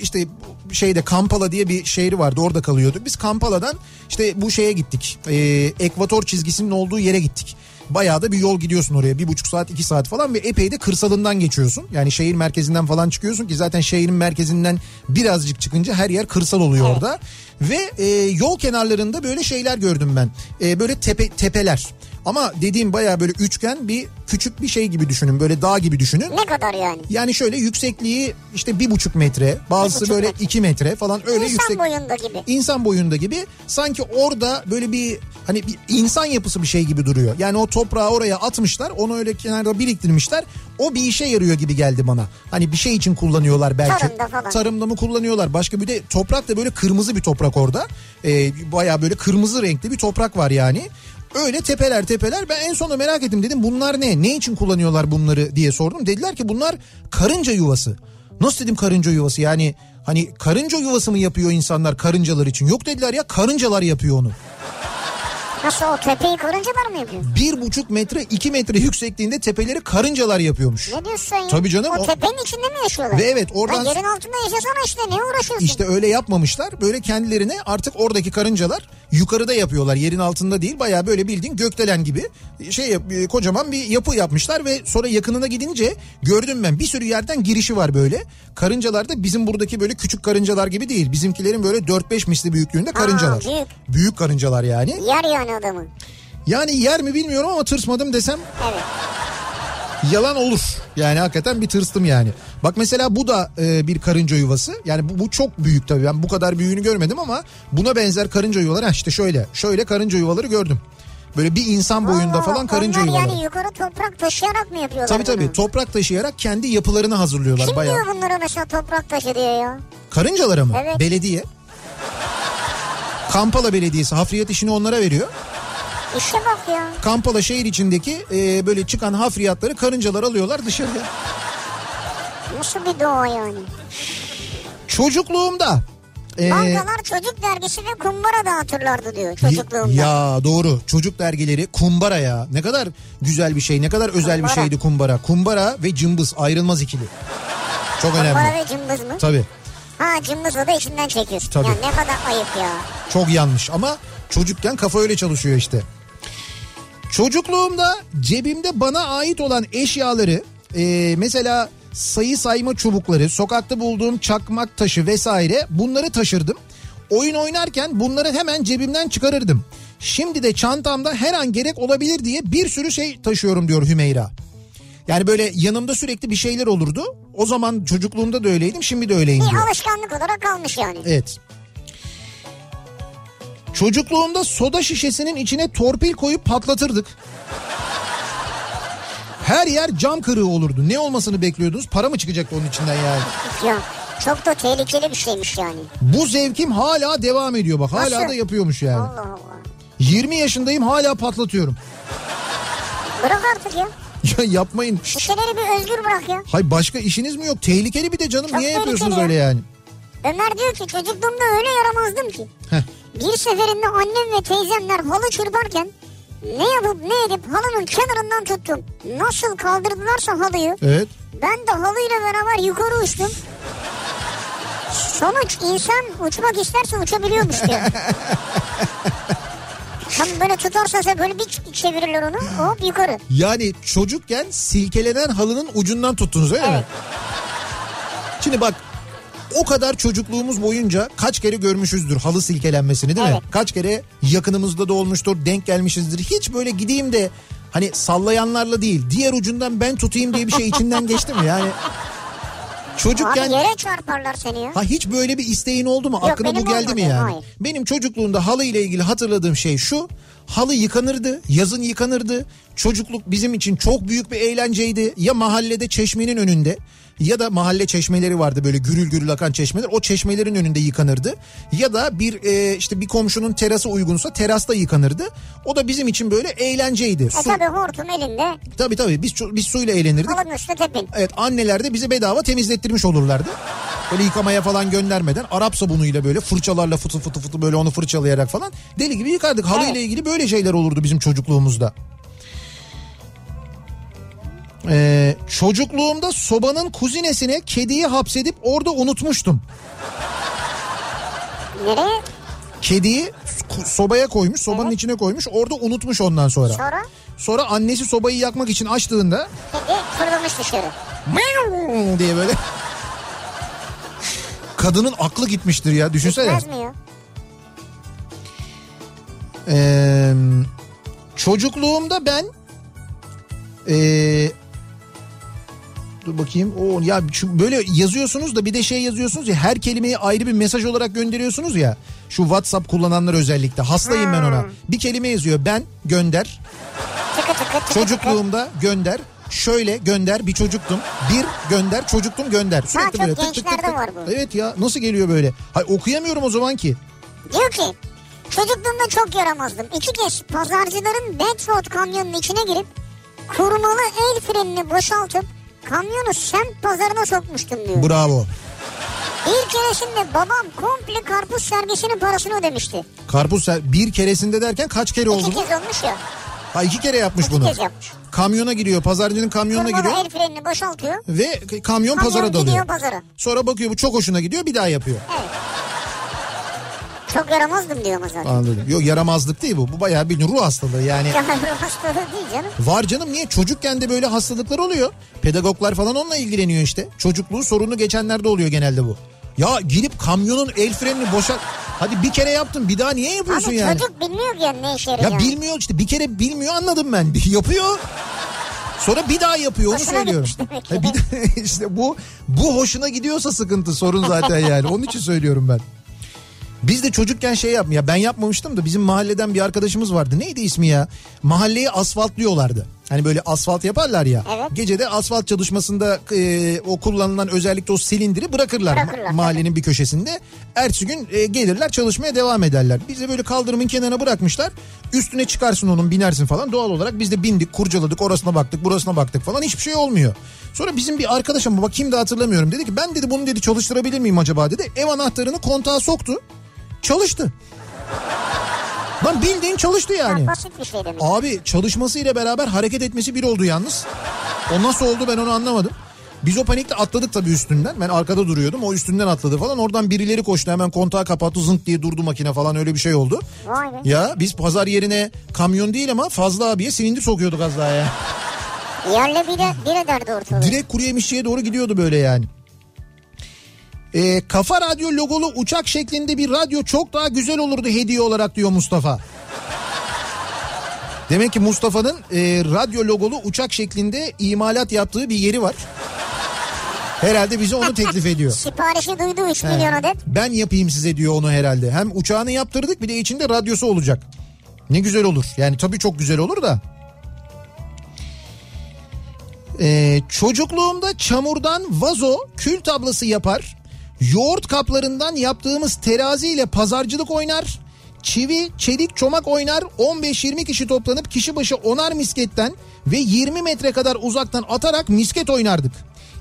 işte şeyde Kampala diye bir şehri vardı orada kalıyorduk. Biz Kampala'dan işte bu şeye gittik. E, ekvator çizgisinin olduğu yere gittik. Bayağı da bir yol gidiyorsun oraya. Bir buçuk saat iki saat falan ve epey de kırsalından geçiyorsun. Yani şehir merkezinden falan çıkıyorsun ki zaten şehrin merkezinden birazcık çıkınca her yer kırsal oluyor orada. Ve e, yol kenarlarında böyle şeyler gördüm ben. E, böyle tepe tepeler. Ama dediğim baya böyle üçgen bir küçük bir şey gibi düşünün. Böyle dağ gibi düşünün. Ne kadar yani? Yani şöyle yüksekliği işte bir buçuk metre, bazısı buçuk böyle metre. iki metre falan öyle İnsan yüksek. boyunda gibi. İnsan boyunda gibi sanki orada böyle bir hani bir insan yapısı bir şey gibi duruyor. Yani o toprağı oraya atmışlar onu öyle kenarda biriktirmişler. O bir işe yarıyor gibi geldi bana. Hani bir şey için kullanıyorlar belki. Tarımda falan. Tarımda mı kullanıyorlar? Başka bir de toprak da böyle kırmızı bir toprak orada. Ee, Baya böyle kırmızı renkli bir toprak var yani. Öyle tepeler tepeler ben en sonunda merak ettim dedim bunlar ne? Ne için kullanıyorlar bunları diye sordum. Dediler ki bunlar karınca yuvası. Nasıl dedim karınca yuvası yani hani karınca yuvası mı yapıyor insanlar karıncalar için? Yok dediler ya karıncalar yapıyor onu. Nasıl o tepeyi karıncalar mı yapıyor? Bir buçuk metre iki metre yüksekliğinde tepeleri karıncalar yapıyormuş. Ne diyorsun ya? Tabii canım, O, o- tepenin içinde mi yaşıyorlar? Ve evet, oradan- Ya yerin altında yaşasana işte ne uğraşıyorsun? İşte öyle yapmamışlar. Böyle kendilerine artık oradaki karıncalar yukarıda yapıyorlar. Yerin altında değil. Bayağı böyle bildiğin gökdelen gibi şey e, kocaman bir yapı yapmışlar ve sonra yakınına gidince gördüm ben bir sürü yerden girişi var böyle. Karıncalar da bizim buradaki böyle küçük karıncalar gibi değil. Bizimkilerin böyle 4-5 misli büyüklüğünde karıncalar. büyük. Büyük karıncalar yani. Yer yani adamı. Yani yer mi bilmiyorum ama tırsmadım desem Evet. yalan olur. Yani hakikaten bir tırstım yani. Bak mesela bu da e, bir karınca yuvası. Yani bu, bu çok büyük tabii. Ben bu kadar büyüğünü görmedim ama buna benzer karınca yuvaları ha işte şöyle. Şöyle karınca yuvaları gördüm. Böyle bir insan boyunda Allah, falan karınca yuvaları. yani yukarı toprak taşıyarak mı yapıyorlar Tabii tabii bunu? toprak taşıyarak kendi yapılarını hazırlıyorlar Kim bayağı. diyor bunlara mesela toprak taşı diyor ya? Karıncalara mı? Evet. Belediye. Kampala Belediyesi hafriyat işini onlara veriyor. İşe bak ya. Kampala şehir içindeki e, böyle çıkan hafriyatları karıncalar alıyorlar dışarıya. Nasıl bir doğa yani? Çocukluğumda e, Bankalar çocuk dergisi ve kumbara dağıtırlardı diyor çocukluğumda. Ya doğru çocuk dergileri kumbara ya ne kadar güzel bir şey ne kadar özel bir Kumbara. şeydi kumbara. Kumbara ve cımbız ayrılmaz ikili. Çok kumbara önemli. ve cımbız mı? Tabii Ha cımbızla da içinden çekiyorsun. Tabii. Ya ne kadar ayıp ya. çok yanlış ama çocukken kafa öyle çalışıyor işte. Çocukluğumda cebimde bana ait olan eşyaları e, mesela sayı sayma çubukları, sokakta bulduğum çakmak taşı vesaire bunları taşırdım. Oyun oynarken bunları hemen cebimden çıkarırdım. Şimdi de çantamda her an gerek olabilir diye bir sürü şey taşıyorum diyor Hümeyra. Yani böyle yanımda sürekli bir şeyler olurdu. O zaman çocukluğumda da öyleydim şimdi de öyleyim Bir diyor. alışkanlık olarak kalmış yani. Evet. Çocukluğumda soda şişesinin içine torpil koyup patlatırdık. Her yer cam kırığı olurdu. Ne olmasını bekliyordunuz? Para mı çıkacaktı onun içinden yani? Ya çok da tehlikeli bir şeymiş yani. Bu zevkim hala devam ediyor bak. Hala Nasıl? da yapıyormuş yani. Allah Allah. 20 yaşındayım hala patlatıyorum. Bırak artık ya. Ya yapmayın. Şişeleri bir özgür bırak ya. Hay başka işiniz mi yok? Tehlikeli bir de canım. Çok Niye yapıyorsunuz tehlikeli öyle ya. yani? Ömer diyor ki çocukluğumda öyle yaramazdım ki. Heh. Bir seferinde annem ve teyzemler halı çırparken ne yapıp ne edip halının kenarından tuttum. Nasıl kaldırdılarsa halıyı Evet. ben de halıyla beraber yukarı uçtum. Sonuç insan uçmak isterse uçabiliyormuş diyor. Tam böyle tutarsa böyle bir çevirirler onu hop yukarı. Yani çocukken silkelenen halının ucundan tuttunuz öyle mi? Evet. Şimdi bak o kadar çocukluğumuz boyunca kaç kere görmüşüzdür halı silkelenmesini değil mi? Evet. Kaç kere yakınımızda da olmuştur, denk gelmişizdir. Hiç böyle gideyim de hani sallayanlarla değil, diğer ucundan ben tutayım diye bir şey içinden geçti mi? Yani çocukken Abi yere çarparlar seni ya. Ha hiç böyle bir isteğin oldu mu? Aklına bu geldi mi yani? hayır. Benim çocukluğumda halı ile ilgili hatırladığım şey şu. Halı yıkanırdı, yazın yıkanırdı. Çocukluk bizim için çok büyük bir eğlenceydi. Ya mahallede çeşmenin önünde ya da mahalle çeşmeleri vardı böyle gürül gürül akan çeşmeler. O çeşmelerin önünde yıkanırdı. Ya da bir e, işte bir komşunun terası uygunsa terasta yıkanırdı. O da bizim için böyle eğlenceydi. E Su, tabi hortum elinde tabii tabii biz biz suyla eğlenirdik. halının üstüne tepin. Evet anneler de bize bedava temizlettirmiş olurlardı. Böyle yıkamaya falan göndermeden Arap sabunuyla böyle fırçalarla fıtı fıtı fıtı böyle onu fırçalayarak falan deli gibi yıkardık. Halı ile ilgili böyle şeyler olurdu bizim çocukluğumuzda. Ee, çocukluğumda sobanın kuzinesine kediyi hapsedip orada unutmuştum. Nereye? Kediyi sobaya koymuş, sobanın içine koymuş, orada unutmuş ondan sonra. Sonra Sonra annesi sobayı yakmak için açtığında kedi fırlamış dışarı. "Meow" diye böyle kadının aklı gitmiştir ya düşünsene. Gitmez mi ya? Ee, Çocukluğumda ben ee, dur bakayım. O ya şu böyle yazıyorsunuz da bir de şey yazıyorsunuz ya her kelimeyi ayrı bir mesaj olarak gönderiyorsunuz ya. Şu WhatsApp kullananlar özellikle hastayım ben ona. Bir kelime yazıyor. Ben gönder. Tıkı tıkı tıkı tıkı. Çocukluğumda gönder. Şöyle gönder bir çocuktum. Bir gönder çocuktum gönder. Sürekli çok böyle tık tık tık tık. var bu. Evet ya nasıl geliyor böyle? Hay okuyamıyorum o zaman ki. Diyor ki çocukluğumda çok yaramazdım. İki kez pazarcıların Bedford kamyonunun içine girip kurmalı el frenini boşaltıp kamyonu semt pazarına sokmuştum diyor. Bravo. Bir keresinde babam komple karpuz sergisinin parasını ödemişti. Karpuz ser- bir keresinde derken kaç kere oldu İki kez olmuş ya. Ha iki kere yapmış İki bunu. kez yapmış. Kamyona giriyor pazarcının kamyonuna Kurmalı giriyor el frenini boşaltıyor. ve kamyon Kamyon pazara dalıyor. pazara. Sonra bakıyor bu çok hoşuna gidiyor bir daha yapıyor. Çok yaramazdım diyor ama zaten. Anladım. Yok yaramazlık değil bu. Bu bayağı bir ruh hastalığı yani. Ya ruh hastalığı değil canım. Var canım niye? Çocukken de böyle hastalıklar oluyor. Pedagoglar falan onunla ilgileniyor işte. Çocukluğu sorunu geçenlerde oluyor genelde bu. Ya gidip kamyonun el frenini boşalt. Hadi bir kere yaptın bir daha niye yapıyorsun Abi yani? çocuk bilmiyor ki yani ne işe yarayacağını. Ya bilmiyor işte bir kere bilmiyor anladım ben. yapıyor. Sonra bir daha yapıyor onu Hoşuna söylüyorum. Ha, bir de işte bu bu hoşuna gidiyorsa sıkıntı sorun zaten yani. Onun için söylüyorum ben. Biz de çocukken şey yapmıyor. Ben yapmamıştım da bizim mahalleden bir arkadaşımız vardı. Neydi ismi ya? Mahalleyi asfaltlıyorlardı. Hani böyle asfalt yaparlar ya. Evet. Gecede asfalt çalışmasında e, o kullanılan özellikle o silindiri bırakırlar, Bırakırlar, ma- mahallenin bir köşesinde. Ertesi gün e, gelirler çalışmaya devam ederler. Biz de böyle kaldırımın kenarına bırakmışlar. Üstüne çıkarsın onun binersin falan. Doğal olarak biz de bindik kurcaladık orasına baktık burasına baktık falan hiçbir şey olmuyor. Sonra bizim bir arkadaşım bak kim de hatırlamıyorum dedi ki ben dedi bunu dedi çalıştırabilir miyim acaba dedi. Ev anahtarını kontağa soktu. Çalıştı. Lan bildiğin çalıştı yani. Ya basit bir şey. Abi çalışmasıyla beraber hareket etmesi bir oldu yalnız. O nasıl oldu ben onu anlamadım. Biz o panikle atladık tabii üstünden. Ben arkada duruyordum. O üstünden atladı falan. Oradan birileri koştu. Hemen kontağı kapattı. Zınk diye durdu makine falan öyle bir şey oldu. Vay be. Ya biz pazar yerine kamyon değil ama fazla abiye silindir sokuyorduk az daha ya. Yerle bir, de, bir ederdi ortalığı. Direkt kuru yemişçiye doğru gidiyordu böyle yani. Ee, kafa radyo logolu uçak şeklinde bir radyo çok daha güzel olurdu hediye olarak diyor Mustafa. Demek ki Mustafa'nın e, radyo logolu uçak şeklinde imalat yaptığı bir yeri var. Herhalde bize onu teklif ediyor. Siparişi duydu 3 He. milyon adet. Ben yapayım size diyor onu herhalde. Hem uçağını yaptırdık bir de içinde radyosu olacak. Ne güzel olur. Yani tabii çok güzel olur da. Ee, çocukluğumda çamurdan vazo, kül tablası yapar. Yoğurt kaplarından yaptığımız teraziyle pazarcılık oynar. Çivi, çelik, çomak oynar. 15-20 kişi toplanıp kişi başı onar misketten ve 20 metre kadar uzaktan atarak misket oynardık.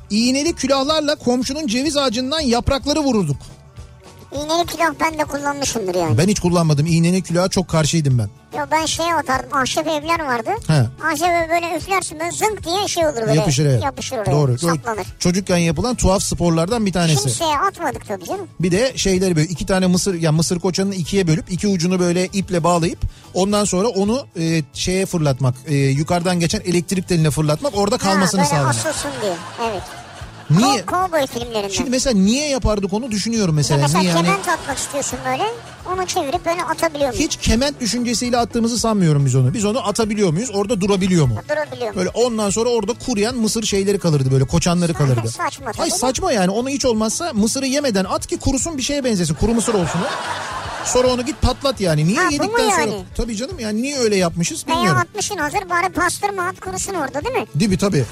İğneli külahlarla komşunun ceviz ağacından yaprakları vururduk. İğneli külah ben de kullanmışımdır yani. Ben hiç kullanmadım. İğneli külaha çok karşıydım ben. Yo ben şeye atardım ahşap evler vardı. He. Ahşap böyle üflersin böyle zınk diye şey olur böyle. Yapışır evet. Yapışır oraya. Doğru. Saplanır. Çocukken yapılan tuhaf sporlardan bir tanesi. Kimseye atmadık tabii canım. Bir de şeyleri böyle iki tane mısır ya mısır koçanını ikiye bölüp iki ucunu böyle iple bağlayıp ondan sonra onu e, şeye fırlatmak. e, yukarıdan geçen elektrik teline fırlatmak orada kalmasını ha, böyle sağlamak. asılsın diye. Evet. Niye? Cowboy filmlerinden. Şimdi mesela niye yapardık onu düşünüyorum mesela. mesela niye yani? kement atmak istiyorsun böyle. Onu çevirip böyle atabiliyor musun? Hiç kement düşüncesiyle attığımızı sanmıyorum biz onu. Biz onu atabiliyor muyuz? Orada durabiliyor mu? Durabiliyor musun? Böyle ondan sonra orada kuruyan mısır şeyleri kalırdı böyle koçanları kalırdı. Saçma de. saçma yani onu hiç olmazsa mısırı yemeden at ki kurusun bir şeye benzesin. Kuru mısır olsun o. Sonra onu git patlat yani. Niye Ha, yedikten mu sonra? yani? Tabii canım yani niye öyle yapmışız Veya bilmiyorum. atmışın hazır bari pastırma at kurusun orada değil mi? Değil mi tabii.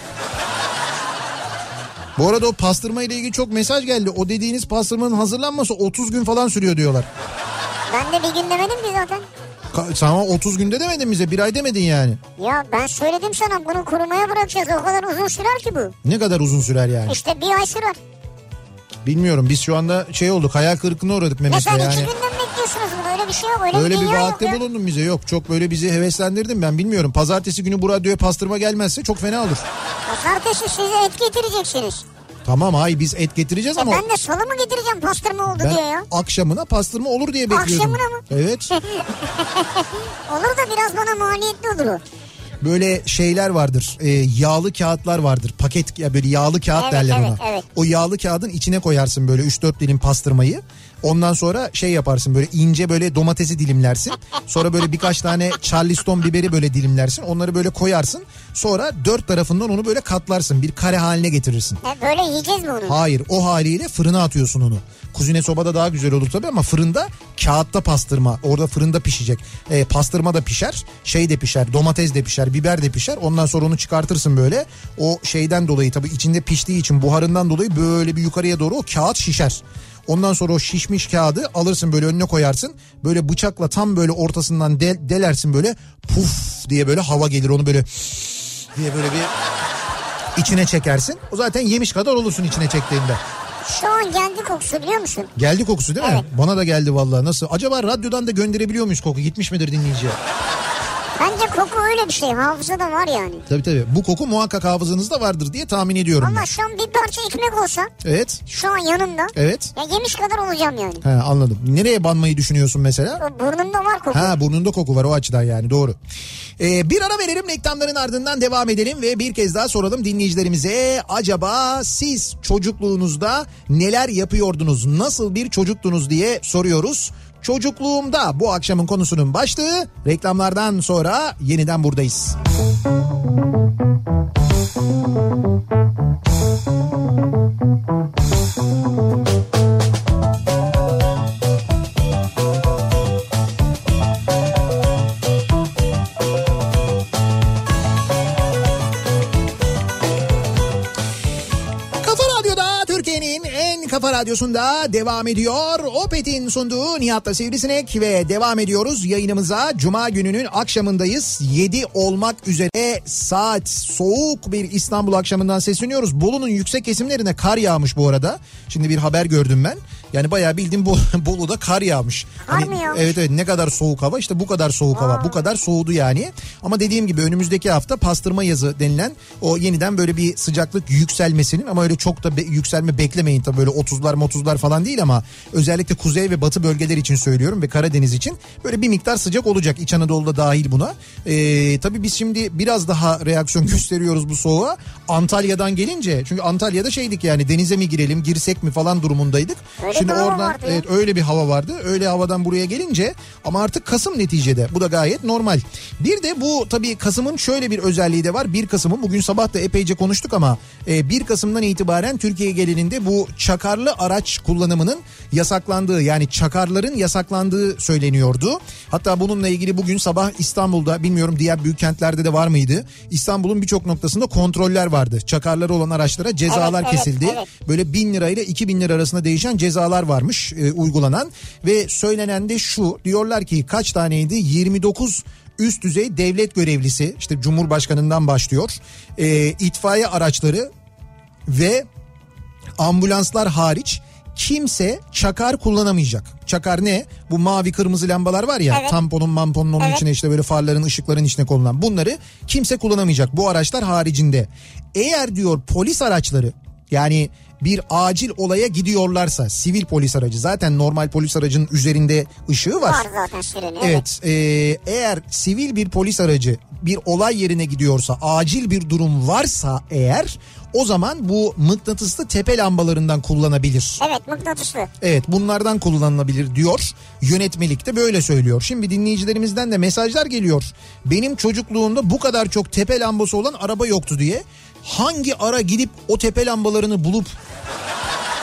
Bu arada o pastırma ile ilgili çok mesaj geldi. O dediğiniz pastırmanın hazırlanması 30 gün falan sürüyor diyorlar. Ben de bir gün demedim ki zaten. Ka- Sana 30 günde demedin bize bir ay demedin yani. Ya ben söyledim sana bunu kurumaya bırakacağız. O kadar uzun sürer ki bu. Ne kadar uzun sürer yani. İşte bir ay sürer. Bilmiyorum biz şu anda şey olduk hayal kırıklığına uğradık Mehmet'le sen yani. iki günden bekliyorsunuz bunu öyle bir şey yok. Öyle, Öyle bir yok vaatte ya. bulundun bize yok. Çok böyle bizi heveslendirdin ben bilmiyorum. Pazartesi günü bu radyoya pastırma gelmezse çok fena olur. Pazartesi size et getireceksiniz. Tamam hay biz et getireceğiz E ama ben de salı mı getireceğim pastırma oldu ben diye ya. akşamına pastırma olur diye bekliyordum. Akşamına mı? Evet. Olur da biraz bana maliyetli olur o. Böyle şeyler vardır. e, yağlı kağıtlar vardır. Paket ya böyle yağlı kağıt Evet, derler evet, ona. evet. O yağlı kağıdın içine koyarsın böyle 3-4 dilim pastırmayı. Ondan sonra şey yaparsın böyle ince böyle domatesi dilimlersin. Sonra böyle birkaç tane charleston biberi böyle dilimlersin. Onları böyle koyarsın. Sonra dört tarafından onu böyle katlarsın. Bir kare haline getirirsin. Böyle yiyeceğiz mi onu? Hayır o haliyle fırına atıyorsun onu. Kuzine sobada daha güzel olur tabii ama fırında kağıtta pastırma. Orada fırında pişecek. E, pastırma da pişer, şey de pişer, domates de pişer, biber de pişer. Ondan sonra onu çıkartırsın böyle. O şeyden dolayı tabii içinde piştiği için buharından dolayı böyle bir yukarıya doğru o kağıt şişer. Ondan sonra o şişmiş kağıdı alırsın böyle önüne koyarsın. Böyle bıçakla tam böyle ortasından del, delersin böyle puf diye böyle hava gelir onu böyle diye böyle bir içine çekersin. O zaten yemiş kadar olursun içine çektiğinde. Şu an geldi kokusu biliyor musun? Geldi kokusu değil mi? Evet. Bana da geldi vallahi. Nasıl? Acaba radyodan da gönderebiliyor muyuz koku? Gitmiş midir dinleyiciye? Bence koku öyle bir şey. Hafıza da var yani. Tabii tabii. Bu koku muhakkak hafızanızda vardır diye tahmin ediyorum Ama ben. şu an bir parça ekmek olsa Evet. şu an yanımda. Evet. Ya yemiş kadar olacağım yani. He, anladım. Nereye banmayı düşünüyorsun mesela? O burnumda var koku. Ha burnunda koku var o açıdan yani doğru. Ee, bir ara verelim reklamların ardından devam edelim ve bir kez daha soralım dinleyicilerimize. Acaba siz çocukluğunuzda neler yapıyordunuz? Nasıl bir çocuktunuz diye soruyoruz. Çocukluğumda bu akşamın konusunun başlığı reklamlardan sonra yeniden buradayız. Kafa kafa radyosunda devam ediyor. Opet'in sunduğu Nihat'la Sivrisinek ve devam ediyoruz yayınımıza. Cuma gününün akşamındayız. 7 olmak üzere saat soğuk bir İstanbul akşamından sesleniyoruz. Bolu'nun yüksek kesimlerine kar yağmış bu arada. Şimdi bir haber gördüm ben. Yani bayağı bildiğim Bol- Bolu'da kar yağmış. Kar mı yağmış? Evet evet ne kadar soğuk hava işte bu kadar soğuk hava bu kadar soğudu yani. Ama dediğim gibi önümüzdeki hafta pastırma yazı denilen o yeniden böyle bir sıcaklık yükselmesinin ama öyle çok da be- yükselme beklemeyin tabii böyle 30'lar 30'lar falan değil ama özellikle kuzey ve batı bölgeler için söylüyorum ve Karadeniz için böyle bir miktar sıcak olacak İç Anadolu'da dahil buna. Ee, tabii biz şimdi biraz daha reaksiyon gösteriyoruz bu soğuğa. Antalya'dan gelince çünkü Antalya'da şeydik yani denize mi girelim girsek mi falan durumundaydık. Öyle şimdi hava oradan vardı evet öyle bir hava vardı. Öyle havadan buraya gelince ama artık Kasım neticede. Bu da gayet normal. Bir de bu tabii Kasım'ın şöyle bir özelliği de var. 1 Kasım'ın bugün sabah da epeyce konuştuk ama e, 1 Kasım'dan itibaren Türkiye genelinde bu çakarlı araç kullanımının yasaklandığı yani çakarların yasaklandığı söyleniyordu. Hatta bununla ilgili bugün sabah İstanbul'da bilmiyorum diğer büyük kentlerde de var mıydı? İstanbul'un birçok noktasında kontroller vardı. Çakarları olan araçlara cezalar Evet, evet, kesildi. evet. Böyle 1000 lirayla 2000 lira arasında değişen cezalar varmış e, uygulanan ve söylenen de şu diyorlar ki kaç taneydi 29 üst düzey devlet görevlisi işte Cumhurbaşkanından başlıyor e, itfaiye araçları ve ambulanslar hariç kimse çakar kullanamayacak. Çakar ne? Bu mavi kırmızı lambalar var ya Evet. tamponun mamponun onun Evet. içine işte böyle farların ışıkların içine konulan bunları kimse kullanamayacak bu araçlar haricinde. Eğer diyor polis araçları yani bir acil olaya gidiyorlarsa sivil polis aracı zaten normal polis aracının üzerinde ışığı var. Var zaten sireni. Evet e, eğer sivil bir polis aracı bir olay yerine gidiyorsa acil bir durum varsa eğer o zaman bu mıknatıslı tepe lambalarından kullanabilir. Evet mıknatıslı. Evet bunlardan kullanılabilir diyor. Yönetmelik de böyle söylüyor. Şimdi dinleyicilerimizden de mesajlar geliyor. Benim çocukluğumda bu kadar çok tepe lambası olan araba yoktu diye. Hangi ara gidip o tepe lambalarını bulup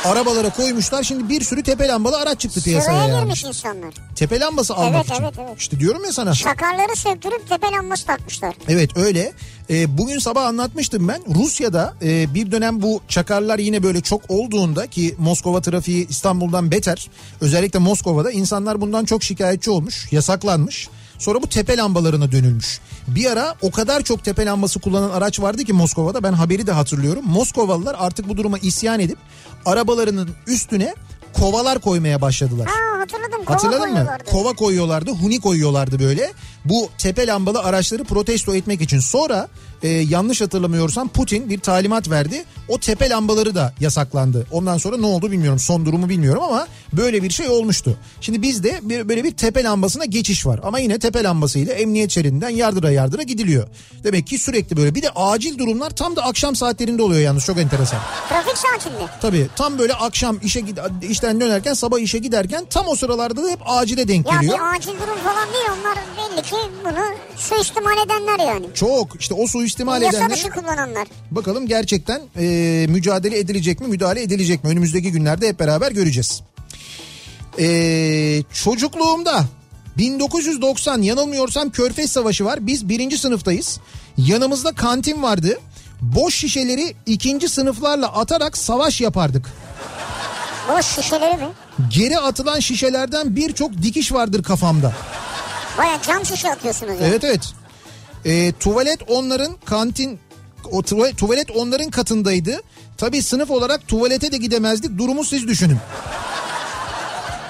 arabalara koymuşlar. Şimdi bir sürü tepe lambalı araç çıktı piyasaya Sıraya yani. girmiş insanlar. Tepe lambası almak Evet, için. evet, evet. İşte diyorum ya sana. Çakarları söktürüp tepe lambası takmışlar. Evet öyle. Ee, bugün sabah anlatmıştım ben. Rusya'da e, bir dönem bu çakarlar yine böyle çok olduğunda ki Moskova trafiği İstanbul'dan beter. Özellikle Moskova'da insanlar bundan çok şikayetçi olmuş, yasaklanmış. Sonra bu tepe lambalarına dönülmüş. Bir ara o kadar çok tepe lambası kullanan araç vardı ki Moskova'da ben haberi de hatırlıyorum. Moskovalılar artık bu duruma isyan edip arabalarının üstüne kovalar koymaya başladılar. Ha hatırladım. Kova Hatırladın mı? Kova koyuyorlardı, huni koyuyorlardı böyle. Bu tepe lambalı araçları protesto etmek için. Sonra e, yanlış hatırlamıyorsam Putin bir talimat verdi. O tepe lambaları da yasaklandı. Ondan sonra ne oldu bilmiyorum. Son durumu bilmiyorum ama böyle bir şey olmuştu. Şimdi bizde bir, böyle bir tepe lambasına geçiş var. Ama yine tepe lambasıyla emniyet şeridinden yardıra yardıra gidiliyor. Demek ki sürekli böyle. Bir de acil durumlar tam da akşam saatlerinde oluyor yalnız çok enteresan. Trafik saatinde. Tabii tam böyle akşam işe işten dönerken sabah işe giderken tam o sıralarda da hep acile denk Ya geliyor. bir acil durum falan değil onlar belli ki bunu suistimal edenler yani. Çok işte o suistimal Yasa edenler dışı kullananlar. bakalım gerçekten e, mücadele edilecek mi müdahale edilecek mi önümüzdeki günlerde hep beraber göreceğiz. E, çocukluğumda 1990 yanılmıyorsam Körfez Savaşı var biz birinci sınıftayız yanımızda kantin vardı boş şişeleri ikinci sınıflarla atarak savaş yapardık. Boş şişeleri mi? Geri atılan şişelerden birçok dikiş vardır kafamda. Baya cam şişe atıyorsunuz ya. Evet evet. Ee, tuvalet onların kantin o tuva- tuvalet onların katındaydı. Tabii sınıf olarak tuvalete de gidemezdik. Durumu siz düşünün.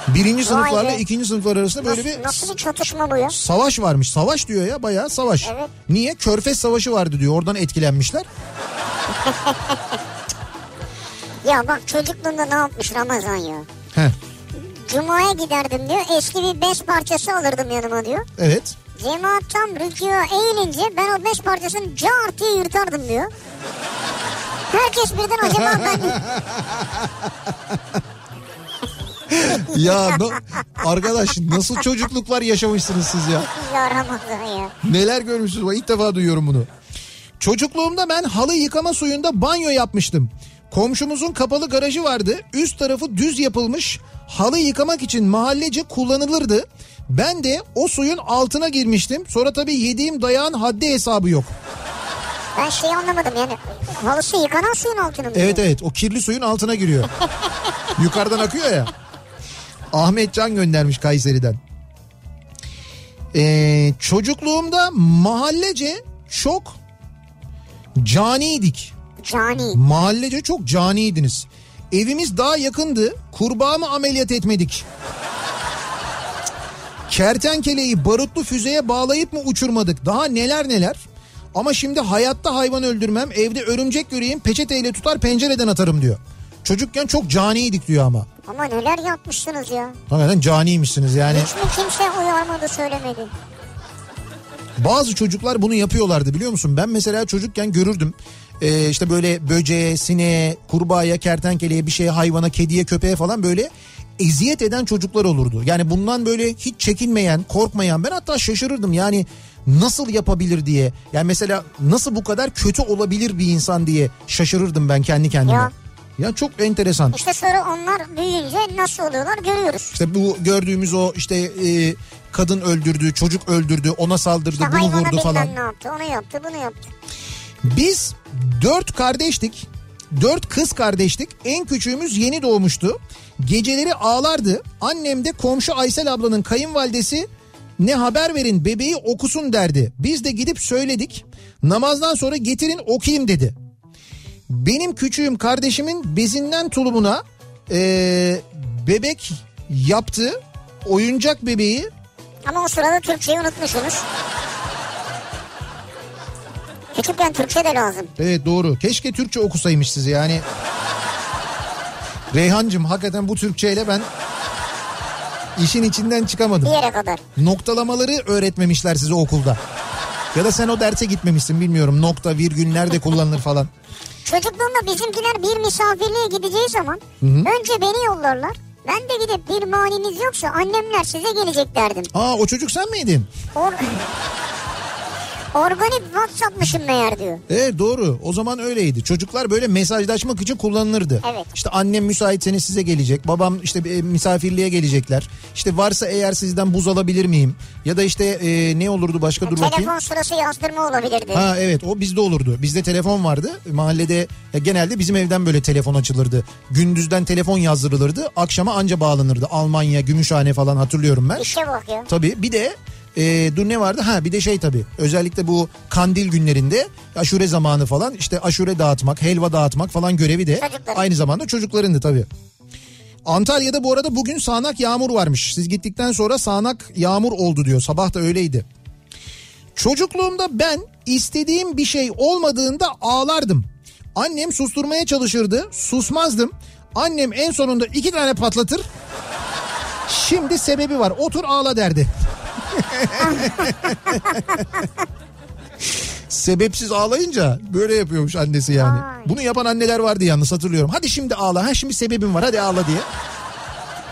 Birinci Vay sınıflarla be. ikinci sınıflar arasında böyle Nasıl, bir nasıl bir çatışma bu ya? savaş varmış. Savaş diyor ya bayağı savaş. Evet. Niye? Körfez Savaşı vardı diyor. Oradan etkilenmişler. Ya bak çocukluğunda ne yapmış Ramazan ya? Heh, Cuma'ya giderdim diyor. Eski bir bez parçası alırdım yanıma diyor. evet. Cemaat tam rükûa eğilince ben o bez parçasını diye yırtardım diyor. Herkes birden acaba ben Ya no- arkadaş nasıl çocukluklar yaşamışsınız siz ya. ya Ramazan ya. Neler görmüşsünüz? İlk defa duyuyorum bunu. Çocukluğumda ben halı yıkama suyunda banyo yapmıştım. Komşumuzun kapalı garajı vardı. Üst tarafı düz yapılmış. Halı yıkamak için mahallece kullanılırdı. Ben de o suyun altına girmiştim. Sonra tabii yediğim dayağın haddi hesabı yok. Ben şey anlamadım yani. Halısı yıkanan suyun altını mı? Evet evet o kirli suyun altına giriyor. Yukarıdan akıyor ya. Ahmet Can göndermiş Kayseri'den. Ee, çocukluğumda mahallece çok caniydik. Cani. Mahallece çok caniydiniz. Evimiz daha yakındı. Kurbağa mı ameliyat etmedik? Kertenkeleyi barutlu füzeye bağlayıp mı uçurmadık? Daha neler neler. Ama şimdi hayatta hayvan öldürmem. Evde örümcek göreyim peçeteyle tutar pencereden atarım diyor. Çocukken çok caniydik diyor ama. Ama neler yapmışsınız ya. Hakikaten caniymişsiniz yani. Hiç mi kimse uyarmadı söylemedi. Bazı çocuklar bunu yapıyorlardı biliyor musun? Ben mesela çocukken görürdüm. Ee, işte böyle böceğe, sineğe, kurbağaya, kertenkeleye, bir şeye, hayvana, kediye, köpeğe falan böyle eziyet eden çocuklar olurdu. Yani bundan böyle hiç çekinmeyen, korkmayan ben hatta şaşırırdım. Yani nasıl yapabilir diye. Yani mesela nasıl bu kadar kötü olabilir bir insan diye şaşırırdım ben kendi kendime. Ya. Ya çok enteresan. İşte sonra onlar büyüyünce nasıl oluyorlar görüyoruz. İşte bu gördüğümüz o işte e, kadın öldürdü, çocuk öldürdü, ona saldırdı, İşte bunu vurdu falan. ne yaptı onu yaptı bunu yaptı. Biz dört kardeştik. Dört kız kardeştik. En küçüğümüz yeni doğmuştu. Geceleri ağlardı. Annem de komşu Aysel ablanın kayınvalidesi ne haber verin bebeği okusun derdi. Biz de gidip söyledik. Namazdan sonra getirin okuyayım dedi. Benim küçüğüm kardeşimin bezinden tulumuna eee, bebek yaptı. Oyuncak bebeği Ama o sırada Türkçeyi unutmuşsunuz. Küçükken Türkçe de lazım. Evet doğru. Keşke Türkçe okusaymış sizi yani. Reyhancığım hakikaten bu Türkçeyle ben işin içinden çıkamadım. Bir yere kadar. Noktalamaları öğretmemişler size okulda. Ya da sen o derse gitmemişsin bilmiyorum. Nokta, virgül nerede kullanılır falan. Çocukluğumda bizimkiler bir misafirliğe gideceği zaman önce beni yollarlar. Ben de gidip bir maniniz yoksa annemler size gelecek derdim. Aa o çocuk sen miydin? Or Organik WhatsApp'mışım meğer diyor. Evet doğru. O zaman öyleydi. Çocuklar böyle mesajlaşmak için kullanılırdı. Evet. İşte annem müsaitseniz size gelecek. Babam işte e, misafirliğe gelecekler. İşte varsa eğer sizden buz alabilir miyim? Ya da işte e, ne olurdu başka dur bakayım. Telefon sırası yazdırma olabilirdi. Ha evet o bizde olurdu. Bizde telefon vardı. Mahallede ya genelde bizim evden böyle telefon açılırdı. Gündüzden telefon yazdırılırdı. Akşama anca bağlanırdı. Almanya, Gümüşhane falan hatırlıyorum ben. İşe bak ya. Tabii bir de e, dur ne vardı? Ha bir de şey tabii. Özellikle bu kandil günlerinde aşure zamanı falan işte aşure dağıtmak, helva dağıtmak falan görevi de Çocukların. aynı zamanda çocuklarındı tabii. Antalya'da bu arada bugün sağanak yağmur varmış. Siz gittikten sonra sağanak yağmur oldu diyor. Sabah da öyleydi. Çocukluğumda ben istediğim bir şey olmadığında ağlardım. Annem susturmaya çalışırdı. Susmazdım. Annem en sonunda iki tane patlatır. Şimdi sebebi var. Otur ağla derdi. Sebepsiz ağlayınca böyle yapıyormuş annesi yani. Vay. Bunu yapan anneler vardı yalnız hatırlıyorum. Hadi şimdi ağla. Ha şimdi sebebim var hadi ağla diye.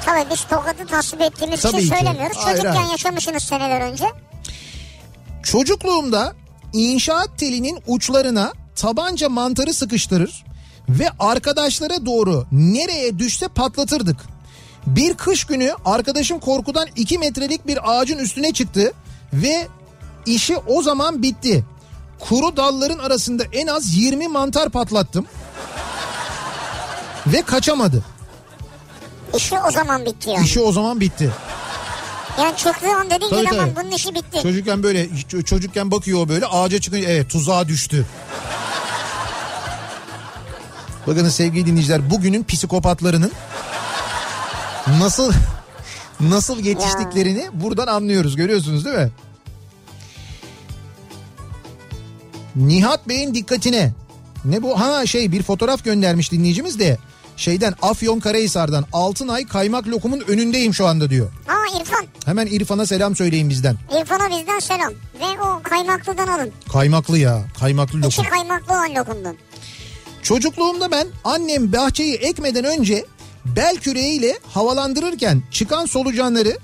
Tabii biz tokadı tasvip ettiğimiz Tabii için ki. söylemiyoruz. Hayır, Çocukken hayır. yaşamışsınız seneler önce. Çocukluğumda inşaat telinin uçlarına tabanca mantarı sıkıştırır ve arkadaşlara doğru nereye düşse patlatırdık. Bir kış günü arkadaşım korkudan 2 metrelik bir ağacın üstüne çıktı ve işi o zaman bitti. Kuru dalların arasında en az 20 mantar patlattım. Ve kaçamadı. İşi o zaman bitti yani. İşi o zaman bitti. Yani çıktığı an dedin Tabii, ki tamam tabii. bunun işi bitti. Çocukken böyle çocukken bakıyor o böyle ağaca çıkıyor evet tuzağa düştü. Bakın sevgili dinleyiciler bugünün psikopatlarının nasıl nasıl yetiştiklerini buradan anlıyoruz görüyorsunuz değil mi? Nihat Bey'in dikkatine ne bu ha şey bir fotoğraf göndermiş dinleyicimiz de şeyden Afyon Karahisar'dan Altınay kaymak lokumun önündeyim şu anda diyor. Aa İrfan. Hemen İrfan'a selam söyleyin bizden. İrfan'a bizden selam. Ve o kaymaklıdan alın. Kaymaklı ya. Kaymaklı lokum. kaymaklı olan lokumdan. Çocukluğumda ben annem bahçeyi ekmeden önce bel küreğiyle havalandırırken çıkan solucanları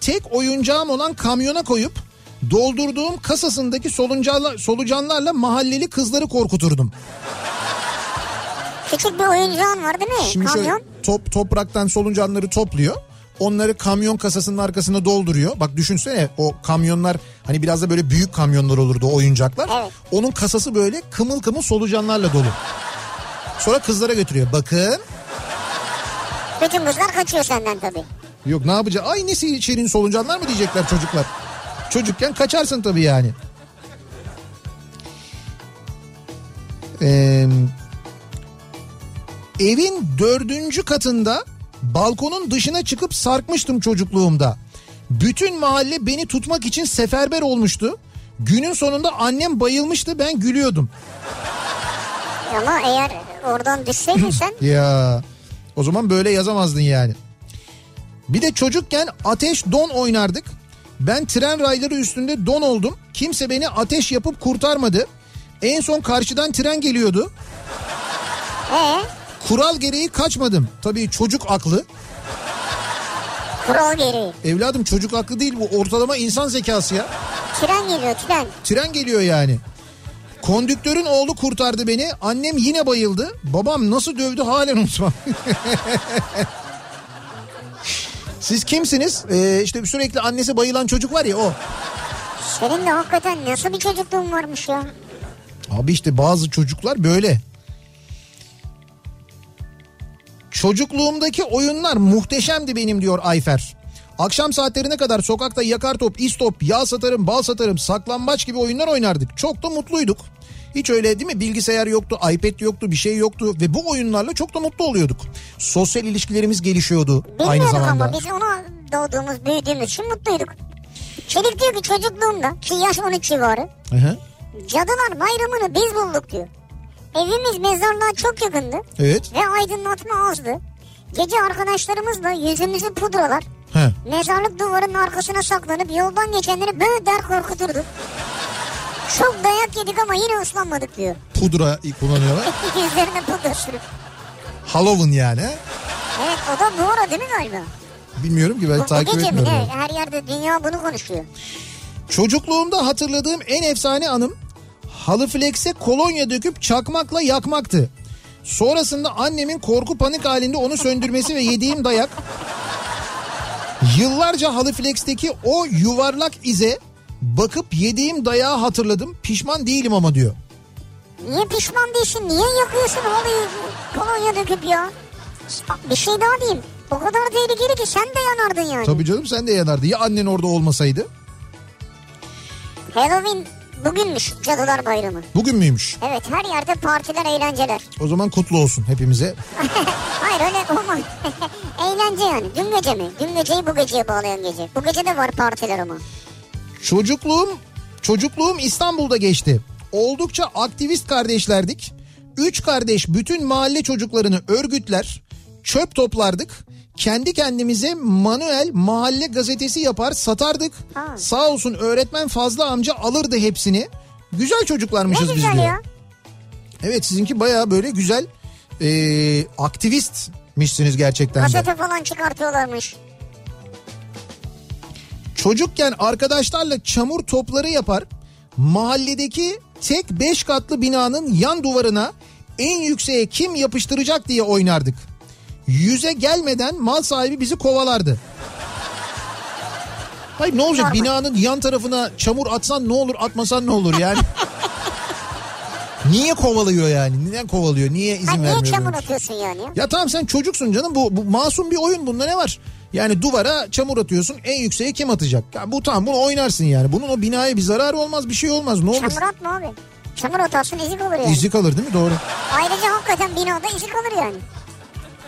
tek oyuncağım olan kamyona koyup doldurduğum kasasındaki soluncarla, solucanlarla mahalleli kızları korkuturdum. Küçük bir oyuncağın var değil mi? Şimdi şöyle Kamyon. top, topraktan soluncanları topluyor. Onları kamyon kasasının arkasına dolduruyor. Bak düşünsene o kamyonlar hani biraz da böyle büyük kamyonlar olurdu o oyuncaklar. Evet. Onun kasası böyle kımıl kımıl solucanlarla dolu. Sonra kızlara götürüyor. Bakın Bütün kızlar kaçıyor senden tabii. Yok ne yapacak? Ay nesi şirin solucanlar mı diyecekler çocuklar. Çocukken kaçarsın tabii yani. Ee, evin dördüncü katında balkonun dışına çıkıp sarkmıştım çocukluğumda. Bütün mahalle beni tutmak için seferber olmuştu. Günün sonunda annem bayılmıştı ben gülüyordum. Ama eğer oradan düşseydin sen Ya o zaman böyle yazamazdın yani. Bir de çocukken ateş don oynardık. Ben tren rayları üstünde don oldum. Kimse beni ateş yapıp kurtarmadı. En son karşıdan tren geliyordu. ee, Kural gereği kaçmadım. Tabii çocuk aklı. kural gereği. Evladım çocuk aklı değil bu ortalama insan zekası ya. Tren geliyor tren. Tren geliyor yani. Kondüktörün oğlu kurtardı beni. Annem yine bayıldı. Babam nasıl dövdü halen unutmam. Siz kimsiniz? Ee, işte sürekli annesi bayılan çocuk var ya o. Senin de hakikaten nasıl bir çocukluğun varmış ya. Abi işte bazı çocuklar böyle. Çocukluğumdaki oyunlar muhteşemdi benim diyor Ayfer. Akşam saatlerine kadar sokakta yakar top, istop, yağ satarım, bal satarım, saklambaç gibi oyunlar oynardık. Çok da mutluyduk. Hiç öyle değil mi? Bilgisayar yoktu, iPad yoktu, bir şey yoktu ve bu oyunlarla çok da mutlu oluyorduk. Sosyal ilişkilerimiz gelişiyordu aynı Bilmiyorduk zamanda. ama biz ona doğduğumuz büyüdüğümüz için mutluyduk. Çelik diyor ki çocukluğumda ki yaş 13 civarı Hı hı. cadılar bayramını biz bulduk diyor. Evimiz mezarlığa çok yakındı Evet. ve aydınlatma azdı. Gece arkadaşlarımızla yüzümüzü pudralar He. mezarlık duvarının arkasına saklanıp yoldan geçenleri böyle der korkuturduk. Çok dayak yedik ama yine ıslanmadık diyor. Pudra kullanıyorlar. Yüzlerine pudra sürüp. Halloween yani. Evet o da bu ara değil mi galiba? Bilmiyorum ki ben bu takip gece mi etmiyorum. ne? Her yerde dünya bunu konuşuyor. Çocukluğumda hatırladığım en efsane anım halı flex'e kolonya döküp çakmakla yakmaktı. Sonrasında annemin korku panik halinde onu söndürmesi ve yediğim dayak. Yıllarca halı flex'teki o yuvarlak ize bakıp yediğim dayağı hatırladım. Pişman değilim ama diyor. Niye pişman değilsin? Niye yakıyorsun halıyı kolonya döküp ya? Bir şey daha diyeyim. O kadar tehlikeli ki sen de yanardın yani. Tabii canım sen de yanardı. Ya annen orada olmasaydı? Halloween bugünmüş Cadılar Bayramı. Bugün müymüş? Evet her yerde partiler eğlenceler. O zaman kutlu olsun hepimize. Hayır öyle olmaz. Eğlence yani. Dün gece mi? Dün geceyi bu geceye bağlayan gece. Bu gece de var partiler ama. Çocukluğum çocukluğum İstanbul'da geçti. Oldukça aktivist kardeşlerdik. Üç kardeş bütün mahalle çocuklarını örgütler, çöp toplardık. Kendi kendimize manuel mahalle gazetesi yapar satardık. Ha. Sağ olsun öğretmen Fazla amca alırdı hepsini. Güzel Ne çocuklarmışız biz güzel diyor. ya. Evet sizinki baya böyle güzel e, aktivistmişsiniz gerçekten de. Gazete falan çıkartıyorlarmış. Çocukken arkadaşlarla çamur topları yapar. Mahalledeki tek 5 katlı binanın yan duvarına en yükseğe kim yapıştıracak diye oynardık. Yüze gelmeden mal sahibi bizi kovalardı. Hayır ne olacak binanın yan tarafına çamur atsan ne olur atmasan ne olur yani. Niye kovalıyor yani? Neden kovalıyor? Niye izin Ha, niye vermiyor? çamur böyle? atıyorsun yani? Ya tamam sen çocuksun canım bu, bu masum bir oyun bunda ne var? Yani duvara çamur atıyorsun en yükseğe kim atacak? Ya bu tamam bunu oynarsın yani. Bunun o binaya bir zararı olmaz bir şey olmaz ne olur? Çamur atma abi. Çamur atarsın izi kalır yani. İzi kalır değil mi? Doğru. Ayrıca hakikaten binada izi kalır yani.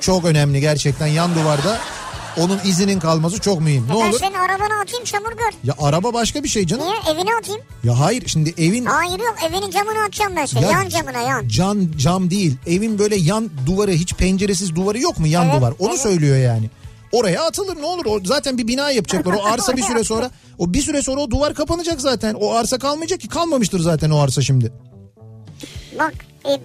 Çok önemli gerçekten yan duvarda onun izinin kalması çok mühim. Ne ben olur? senin arabana atayım çamur gör. Ya araba başka bir şey canım. Niye? Evine atayım. Ya hayır şimdi evin Hayır yok evinin camına atacağım ben seni. Ya- Yan camına yan. can cam değil. Evin böyle yan duvarı hiç penceresiz duvarı yok mu yan Evet, duvar? Onu evet. söylüyor yani. Oraya atılır ne olur? O zaten bir bina yapacaklar. O arsa bir süre sonra o bir süre sonra o duvar kapanacak zaten. O arsa kalmayacak ki kalmamıştır zaten o arsa şimdi. Bak e,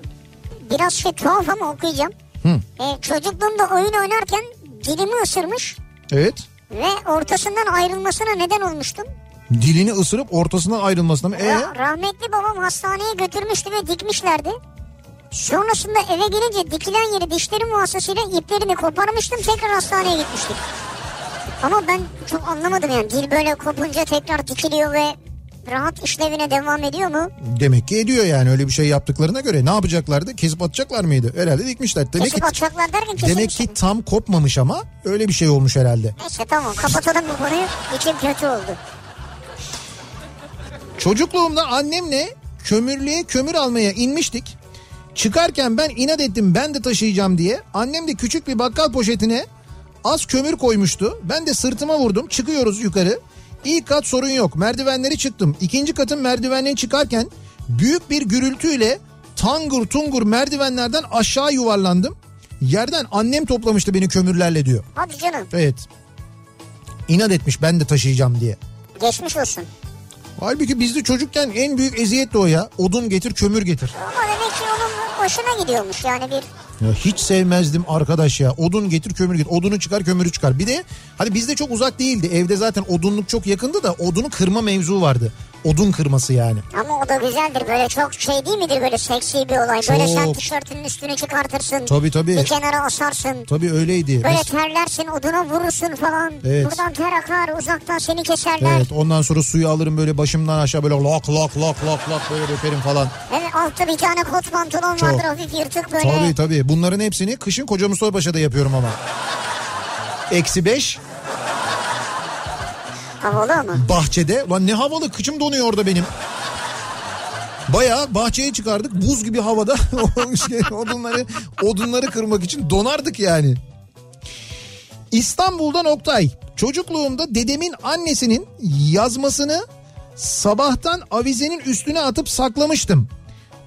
biraz şey tuhaf ama okuyacağım. Hı. E, çocukluğumda oyun oynarken dilimi ısırmış Evet. ve ortasından ayrılmasına neden olmuştum. Dilini ısırıp ortasından ayrılmasına mı? Ee? Ra- rahmetli babam hastaneye götürmüştü ve dikmişlerdi. Sonrasında eve gelince dikilen yeri dişlerim vasıtasıyla iplerini koparmıştım tekrar hastaneye gitmiştik. Ama ben çok anlamadım yani dil böyle kopunca tekrar dikiliyor ve rahat işlevine devam ediyor mu? Demek ki ediyor yani öyle bir şey yaptıklarına göre. Ne yapacaklardı? Kesip atacaklar mıydı? Herhalde dikmişler. Demek Kesip ki, atacaklar derken kesin demek ki tam kopmamış ama öyle bir şey olmuş herhalde. Neyse tamam kapatalım bu konuyu. İçim kötü oldu. Çocukluğumda annemle kömürlüğe kömür almaya inmiştik. Çıkarken ben inat ettim ben de taşıyacağım diye. Annem de küçük bir bakkal poşetine az kömür koymuştu. Ben de sırtıma vurdum çıkıyoruz yukarı. İlk kat sorun yok merdivenleri çıktım. İkinci katın merdivenden çıkarken büyük bir gürültüyle tangur tungur merdivenlerden aşağı yuvarlandım. Yerden annem toplamıştı beni kömürlerle diyor. Hadi canım Evet. İnat etmiş ben de taşıyacağım diye. geçmiş olsun. Halbuki bizde çocukken en büyük eziyet de o ya. Odun getir kömür getir. Ama demek ki onun hoşuna gidiyormuş. Yani bir Ya hiç sevmezdim arkadaş ya. Odun getir kömür getir. Odunu çıkar kömürü çıkar. Bir de hadi bizde çok uzak değildi. Evde zaten odunluk çok yakındı da odunu kırma mevzu vardı. Odun kırması yani. Ama o da güzeldir böyle çok şey değil midir böyle seksi bir olay. Böyle sen Çok. tişörtünün üstünü çıkartırsın. Tabii tabii. Bir kenara asarsın. Tabii öyleydi. Böyle Mes- terlersin oduna vurursun falan. Evet. Buradan ter akar uzaktan seni keserler. Evet ondan sonra suyu alırım böyle başımdan aşağı böyle lak lak lak lak lak böyle dökerim falan. Evet altta bir tane kot pantolon Çok. vardır hafif yırtık böyle. Tabii tabii bunların hepsini kışın Koca Mustafa Paşa'da yapıyorum ama. Eksi beş Havalı ama. bahçede. Lan ne havalı kıçım donuyor orada benim. Bayağı bahçeye çıkardık buz gibi havada şey, odunları odunları kırmak için donardık yani. İstanbul'dan Oktay. Çocukluğumda dedemin annesinin yazmasını sabahtan avizenin üstüne atıp saklamıştım.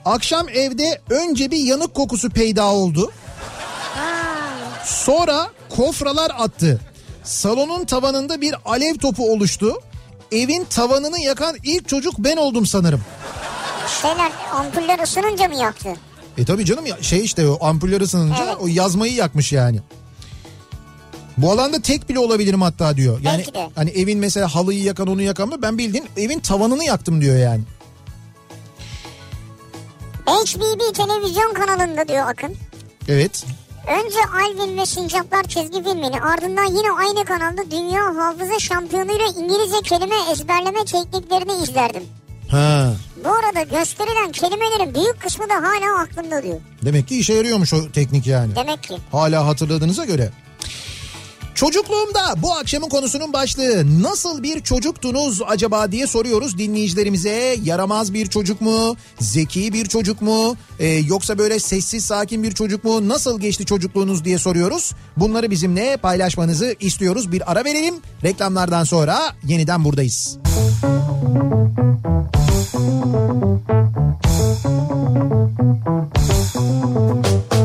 Akşam evde önce bir yanık kokusu peyda oldu. Sonra kofralar attı. Salonun tavanında bir alev topu oluştu. Evin tavanını yakan ilk çocuk ben oldum sanırım. Şeyler ampuller ısınınca mı yaktı? E tabii canım ya şey işte o ampuller ısınınca Evet. o yazmayı yakmış yani. Bu alanda tek bile olabilirim hatta diyor. Yani hani evin mesela halıyı yakan onu yakan mı ben bildiğin evin tavanını yaktım diyor yani. HBB televizyon kanalında diyor Akın. Evet. Önce Alvin ve Sincaplar çizgi filmini ardından yine aynı kanalda Dünya Hafıza Şampiyonu'yla İngilizce kelime ezberleme tekniklerini izlerdim. Ha. Bu arada gösterilen kelimelerin büyük kısmı da hala aklımda diyor. Demek ki işe yarıyormuş o teknik yani. Demek ki. Hala hatırladığınıza göre. Çocukluğumda bu akşamın konusunun başlığı nasıl bir çocuktunuz acaba diye soruyoruz dinleyicilerimize. Yaramaz bir çocuk mu? Zeki bir çocuk mu? Ee, yoksa böyle sessiz sakin bir çocuk mu? Nasıl geçti çocukluğunuz diye soruyoruz. Bunları bizimle paylaşmanızı istiyoruz. Bir ara verelim. Reklamlardan sonra yeniden buradayız. Kafa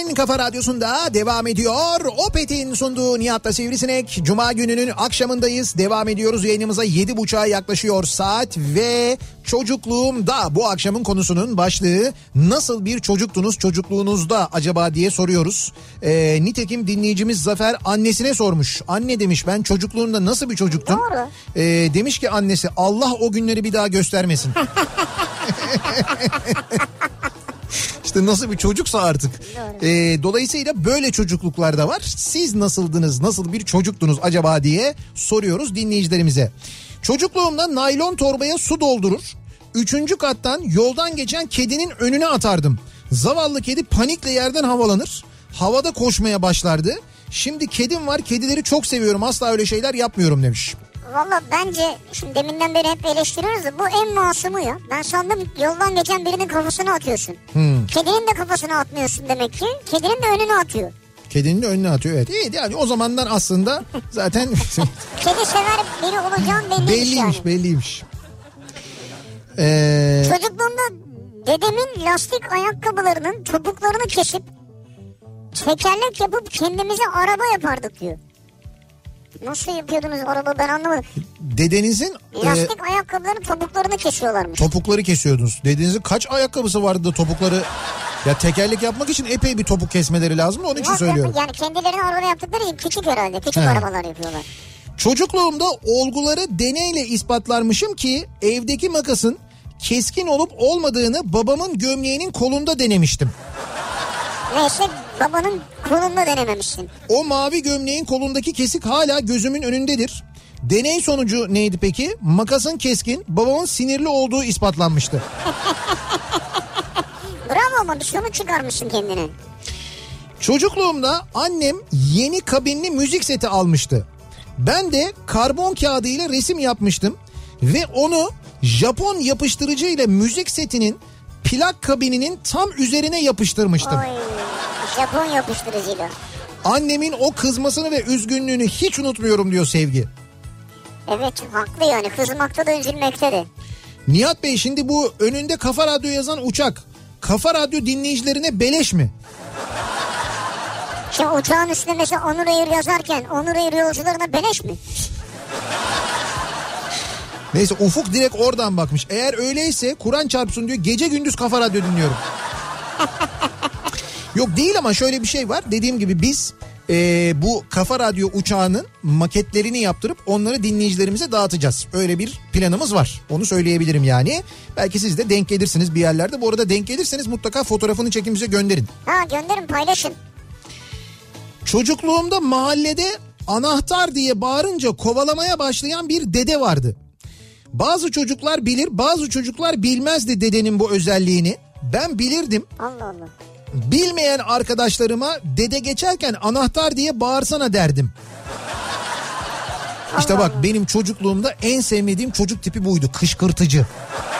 Türkiye'nin en kafa radyosunda devam ediyor. Opet'in sunduğu Nihat'la Sivrisinek. Cuma gününün akşamındayız. Devam ediyoruz yayınımıza 7.30'a yaklaşıyor saat ve çocukluğumda bu akşamın konusunun başlığı nasıl bir çocuktunuz çocukluğunuzda acaba diye soruyoruz. Ee, nitekim dinleyicimiz Zafer annesine sormuş. Anne demiş ben çocukluğumda nasıl bir çocuktum? Doğru. Ee, demiş ki annesi Allah o günleri bir daha göstermesin. İşte nasıl bir çocuksa artık. Ee, dolayısıyla böyle çocukluklar da var. Siz nasıldınız, nasıl bir çocuktunuz acaba diye soruyoruz dinleyicilerimize. Çocukluğumda naylon torbaya su doldurur. Üçüncü kattan yoldan geçen kedinin önüne atardım. Zavallı kedi panikle yerden havalanır. Havada koşmaya başlardı. Şimdi kedim var kedileri çok seviyorum asla öyle şeyler yapmıyorum demiş. Valla bence şimdi deminden beri hep eleştiriyoruz da bu en masumu ya. Ben sandım yoldan geçen birinin kafasına atıyorsun. Hmm. Kedinin de kafasına atmıyorsun demek ki. Kedinin de önüne atıyor. Kedinin de önüne atıyor evet. İyi yani o zamandan aslında zaten Kedi sever biri olacağın belliymiş, belliymiş yani. belliymiş. Ee, Çocukluğumda dedemin lastik ayakkabılarının topuklarını kesip tekerlek yapıp kendimize araba yapardık diyor. Nasıl yapıyordunuz araba ben anlamadım. dedenizin e, Lastik ayakkabıların topuklarını kesiyorlarmış. topukları kesiyordunuz. Dedenizin kaç ayakkabısı vardı da topukları ya tekerlek yapmak için epey bir topuk kesmeleri lazım onun için Yok, söylüyorum. Yani kendilerine araba yaptıkları için küçük herhalde. Küçük He. arabalar yapıyorlar. Çocukluğumda olguları deneyle ispatlarmışım ki evdeki makasın keskin olup olmadığını babamın gömleğinin kolunda denemiştim. Neyse babanın kolunda denememişsin. O mavi gömleğin kolundaki kesik hala gözümün önündedir. Deney sonucu neydi peki? Makasın keskin, babamın sinirli olduğu ispatlanmıştı. Bravo ama sonuç çıkarmışsın kendine. Çocukluğumda annem yeni kabinli müzik seti almıştı. Ben de karbon kağıdı ile resim yapmıştım ve onu Japon yapıştırıcı ile müzik setinin plak kabininin tam üzerine yapıştırmıştım. Oy Japon yapıştırıcıyla. Annemin o kızmasını ve üzgünlüğünü hiç unutmuyorum diyor Sevgi. Evet haklı yani kızmakta da üzülmekte de. Nihat Bey şimdi bu önünde Kafa Radyo yazan uçak Kafa Radyo dinleyicilerine beleş mi? Şimdi uçağın üstüne mesela Onur Air yazarken Onur Air yolcularına beleş mi? Neyse Ufuk direkt oradan bakmış. Eğer öyleyse Kur'an çarpsın diyor gece gündüz Kafa Radyo dinliyorum. Yok değil ama şöyle bir şey var. Dediğim gibi biz e, bu Kafa Radyo uçağının maketlerini yaptırıp onları dinleyicilerimize dağıtacağız. Öyle bir planımız var. Onu söyleyebilirim yani. Belki siz de denk gelirsiniz bir yerlerde. Bu arada denk gelirseniz mutlaka fotoğrafını çekin bize gönderin. Ha gönderin paylaşın. Çocukluğumda mahallede anahtar diye bağırınca kovalamaya başlayan bir dede vardı. Bazı çocuklar bilir bazı çocuklar bilmezdi dedenin bu özelliğini. Ben bilirdim. Allah Allah. Bilmeyen arkadaşlarıma dede geçerken anahtar diye bağırsana derdim. İşte bak benim çocukluğumda en sevmediğim çocuk tipi buydu. Kışkırtıcı.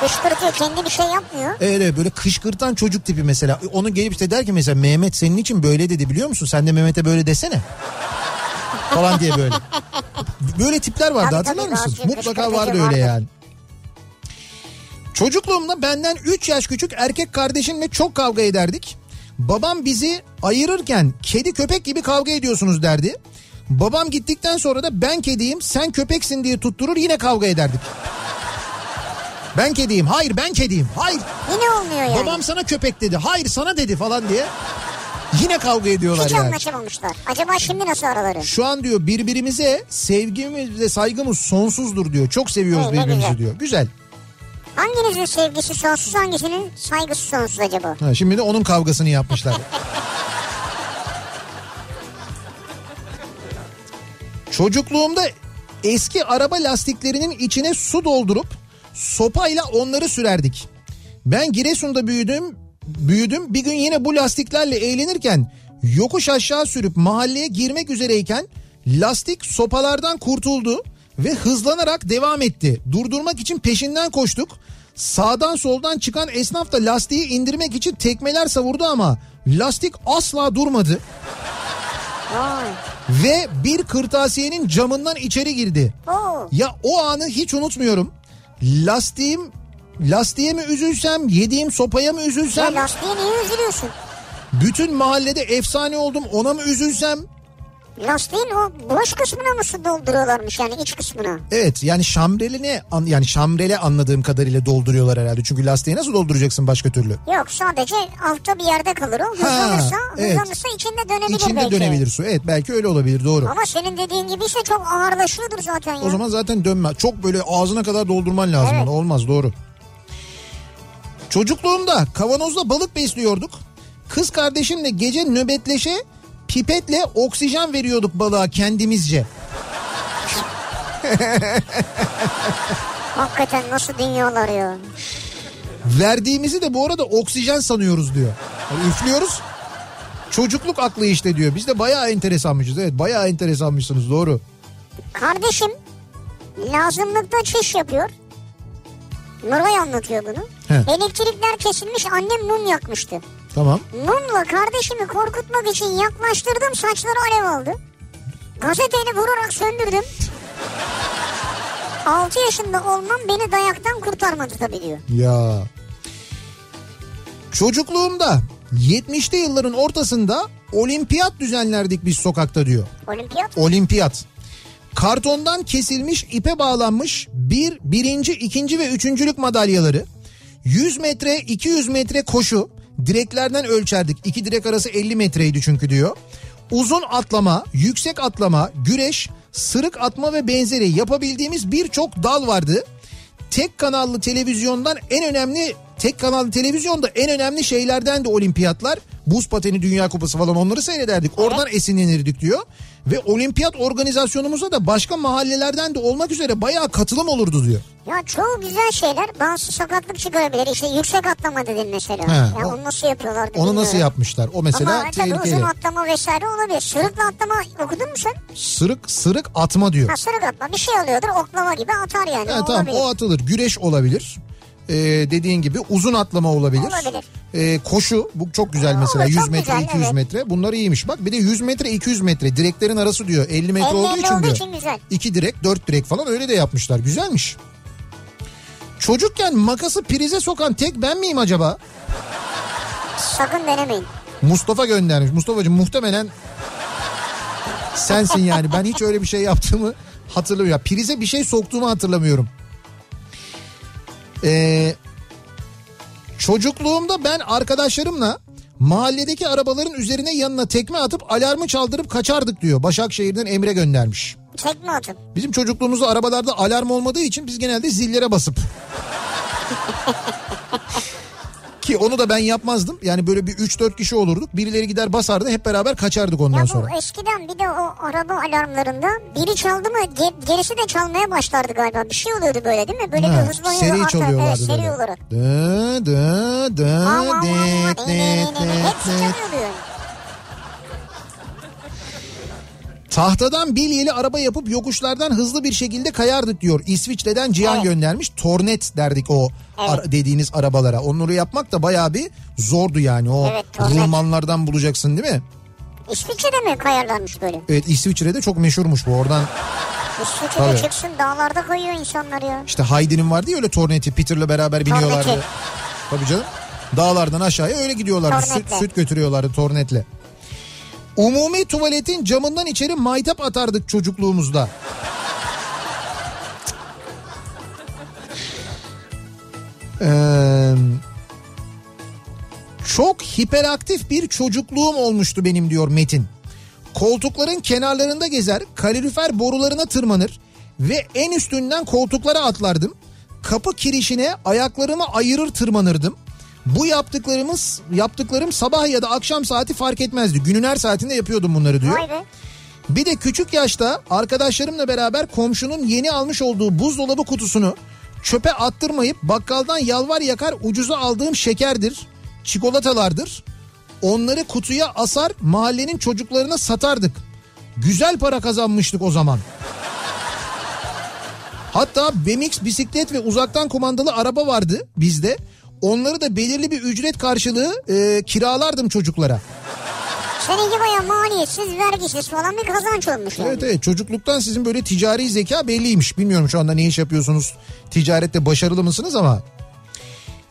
Kışkırtıyor kendi bir şey yapmıyor. Evet evet, böyle kışkırtan çocuk tipi mesela. Onu gelip işte der ki mesela Mehmet senin için böyle dedi biliyor musun? Sen de Mehmet'e böyle desene. Falan diye böyle. Böyle tipler vardı hatırlar mısın? bazı Mutlaka vardı vardır. öyle yani. Çocukluğumda benden 3 yaş küçük erkek kardeşimle çok kavga ederdik. Babam bizi ayırırken kedi köpek gibi kavga ediyorsunuz derdi. Babam gittikten sonra da ben kediyim sen köpeksin diye tutturur yine kavga ederdik. Ben kediyim. Hayır ben kediyim. Hayır Yine olmuyor yani. babam sana köpek dedi. Hayır sana dedi falan diye. Yine kavga ediyorlar Hiç yani. anlaşamamışlar. Acaba şimdi nasıl araları? Şu an diyor birbirimize sevgimiz ve saygımız sonsuzdur diyor. Çok seviyoruz ne birbirimizi güzel. diyor. Güzel. Hanginizin sevgisi sonsuz hangisinin saygısı sonsuz acaba? Ha, şimdi de onun kavgasını yapmışlar. Çocukluğumda eski araba lastiklerinin içine su doldurup sopayla onları sürerdik. Ben Giresun'da büyüdüm. Büyüdüm. Bir gün yine bu lastiklerle eğlenirken yokuş aşağı sürüp mahalleye girmek üzereyken lastik sopalardan kurtuldu ve hızlanarak devam etti. Durdurmak için peşinden koştuk. Sağdan soldan çıkan esnaf da lastiği indirmek için tekmeler savurdu ama lastik asla durmadı Vay. ve bir kırtasiyenin camından içeri girdi. Oo. Ya o anı hiç unutmuyorum. Lastiğim lastiğe mi üzülsem, yediğim sopaya mı Ya üzülsem, lastiğe niye üzülüyorsun? bütün mahallede efsane oldum ona mı üzülsem? Lastiğin o boş kısmına mı su dolduruyorlarmış yani iç kısmına? Evet yani şamreline an- yani şamrele anladığım kadarıyla dolduruyorlar herhalde. Çünkü lastiği nasıl dolduracaksın başka türlü? Yok sadece altta bir yerde kalır o. Ha, Hızlanırsa, evet. hızlanırsa içinde dönebilir İçinde belki. dönebilir su. Evet belki öyle olabilir doğru. Ama senin dediğin gibi ise çok ağırlaşıyordur zaten ya. O zaman zaten dönme. Çok böyle ağzına kadar doldurman lazım. Evet. Olmaz doğru. Çocukluğumda kavanozda balık besliyorduk. Kız kardeşimle gece nöbetleşe pipetle oksijen veriyorduk balığa kendimizce. Hakikaten nasıl dünyalar ya. Verdiğimizi de bu arada oksijen sanıyoruz diyor. Yani üflüyoruz. Çocukluk aklı işte diyor. Biz de bayağı enteresanmışız. Evet bayağı enteresanmışsınız doğru. Kardeşim lazımlıkta çiş yapıyor. Nuray anlatıyor bunu. He. Elektrikler kesilmiş annem mum yakmıştı. Tamam. Mumla kardeşimi korkutmak için yaklaştırdım saçları alev aldı. Gazeteyle vurarak söndürdüm. 6 yaşında olmam beni dayaktan kurtarmadı tabii diyor. Ya. Çocukluğumda 70'li yılların ortasında olimpiyat düzenlerdik biz sokakta diyor. Olimpiyat. Olimpiyat. Kartondan kesilmiş ipe bağlanmış bir, birinci, ikinci ve üçüncülük madalyaları. 100 metre, 200 metre koşu. Direklerden ölçerdik. İki direk arası 50 metreydi çünkü diyor. Uzun atlama, yüksek atlama, güreş, sırık atma ve benzeri yapabildiğimiz birçok dal vardı. Tek kanallı televizyondan en önemli tek kanallı televizyonda en önemli şeylerden de olimpiyatlar. Buz pateni dünya kupası falan onları seyrederdik. Oradan esinlenirdik diyor. Ve olimpiyat organizasyonumuza da başka mahallelerden de olmak üzere bayağı katılım olurdu diyor. Ya çoğu güzel şeyler bazı sakatlık çıkarabilir. İşte yüksek atlama dedin mesela. He, ya o- onu nasıl yapıyorlardı Onu nasıl bilmiyorum. yapmışlar? O mesela Ama tehlikeli. uzun atlama vesaire olabilir. Sırıkla atlama okudun mu sen? Sırık sırık atma diyor. Ha sırık atma bir şey oluyordur oklava gibi atar yani. O tamam olabilir. o atılır. Güreş olabilir. Ee, dediğin gibi uzun atlama olabilir. Olabilir. Ee, koşu bu çok güzel mesela Olur, 100 çok metre güzel, 200 evet. metre bunlar iyiymiş. Bak bir de 100 metre 200 metre direklerin arası diyor 50 metre 50 olduğu için olduğu diyor. için güzel. 2 direk 4 direk falan öyle de yapmışlar güzelmiş. Çocukken makası prize sokan tek ben miyim acaba? Sakın denemeyin. Mustafa göndermiş. Mustafa'cığım muhtemelen sensin yani. Ben hiç öyle bir şey yaptığımı hatırlamıyorum. Ya, prize bir şey soktuğumu hatırlamıyorum. Ee, çocukluğumda ben arkadaşlarımla mahalledeki arabaların üzerine yanına tekme atıp alarmı çaldırıp kaçardık diyor. Başakşehir'den Emre göndermiş. Tekme atın. Bizim çocukluğumuzda arabalarda alarm olmadığı için biz genelde zillere basıp ki onu da ben yapmazdım. Yani böyle bir 3-4 kişi olurduk. Birileri gider basardı hep beraber kaçardık ondan Ya sonra. bu eskiden bir de o araba alarmlarında biri çaldı mı ge- gerisi de çalmaya başlardı galiba. Bir şey oluyordu böyle değil mi? Böyle Ha, bir hızlanıyor. seri artar. çalıyorlardı Evet, seri böyle. olarak. Dı dı dı Vav, vav, vav, det, vav, Tahtadan bilyeli araba yapıp yokuşlardan hızlı bir şekilde kayardık diyor. İsviçre'den Cihan Evet. göndermiş. Tornet derdik o Evet. ara- dediğiniz arabalara. Onları yapmak da bayağı bir zordu yani. O Evet, tornet. rulmanlardan bulacaksın değil mi? İsviçre'de mi kayarlarmış böyle? Evet İsviçre'de çok meşhurmuş bu. Oradan İsviçre'de Tabii. çıksın dağlarda kayıyor insanlar ya. işte Haydi'nin vardı ya öyle torneti Peter'la beraber biniyorlardı. Torneti. Tabii canım. Dağlardan aşağıya öyle gidiyorlardı. Süt, Tornetle. süt götürüyorlardı tornetle. Umumi tuvaletin camından içeri maytap atardık çocukluğumuzda. Çok hiperaktif bir çocukluğum olmuştu benim diyor Metin. Koltukların kenarlarında gezer, kalorifer borularına tırmanır ve en üstünden koltuklara atlardım. Kapı kirişine ayaklarımı ayırır tırmanırdım. Bu yaptıklarımız yaptıklarım sabah ya da akşam saati fark etmezdi. Günün her saatinde yapıyordum bunları diyor. Vay be. Bir de küçük yaşta arkadaşlarımla beraber komşunun yeni almış olduğu buzdolabı kutusunu çöpe attırmayıp bakkaldan yalvar yakar ucuza aldığım şekerdir, çikolatalardır. Onları kutuya asar mahallenin çocuklarına satardık. Güzel para kazanmıştık o zaman. Hatta BMX bisiklet ve uzaktan kumandalı araba vardı bizde. Onları da belirli bir ücret karşılığı e, kiralardım çocuklara. Seninki baya maliyetsiz, vergisiz falan bir kazanç olmuş yani. Evet evet çocukluktan sizin böyle ticari zeka belliymiş. Bilmiyorum şu anda ne iş yapıyorsunuz, ticarette başarılı mısınız ama.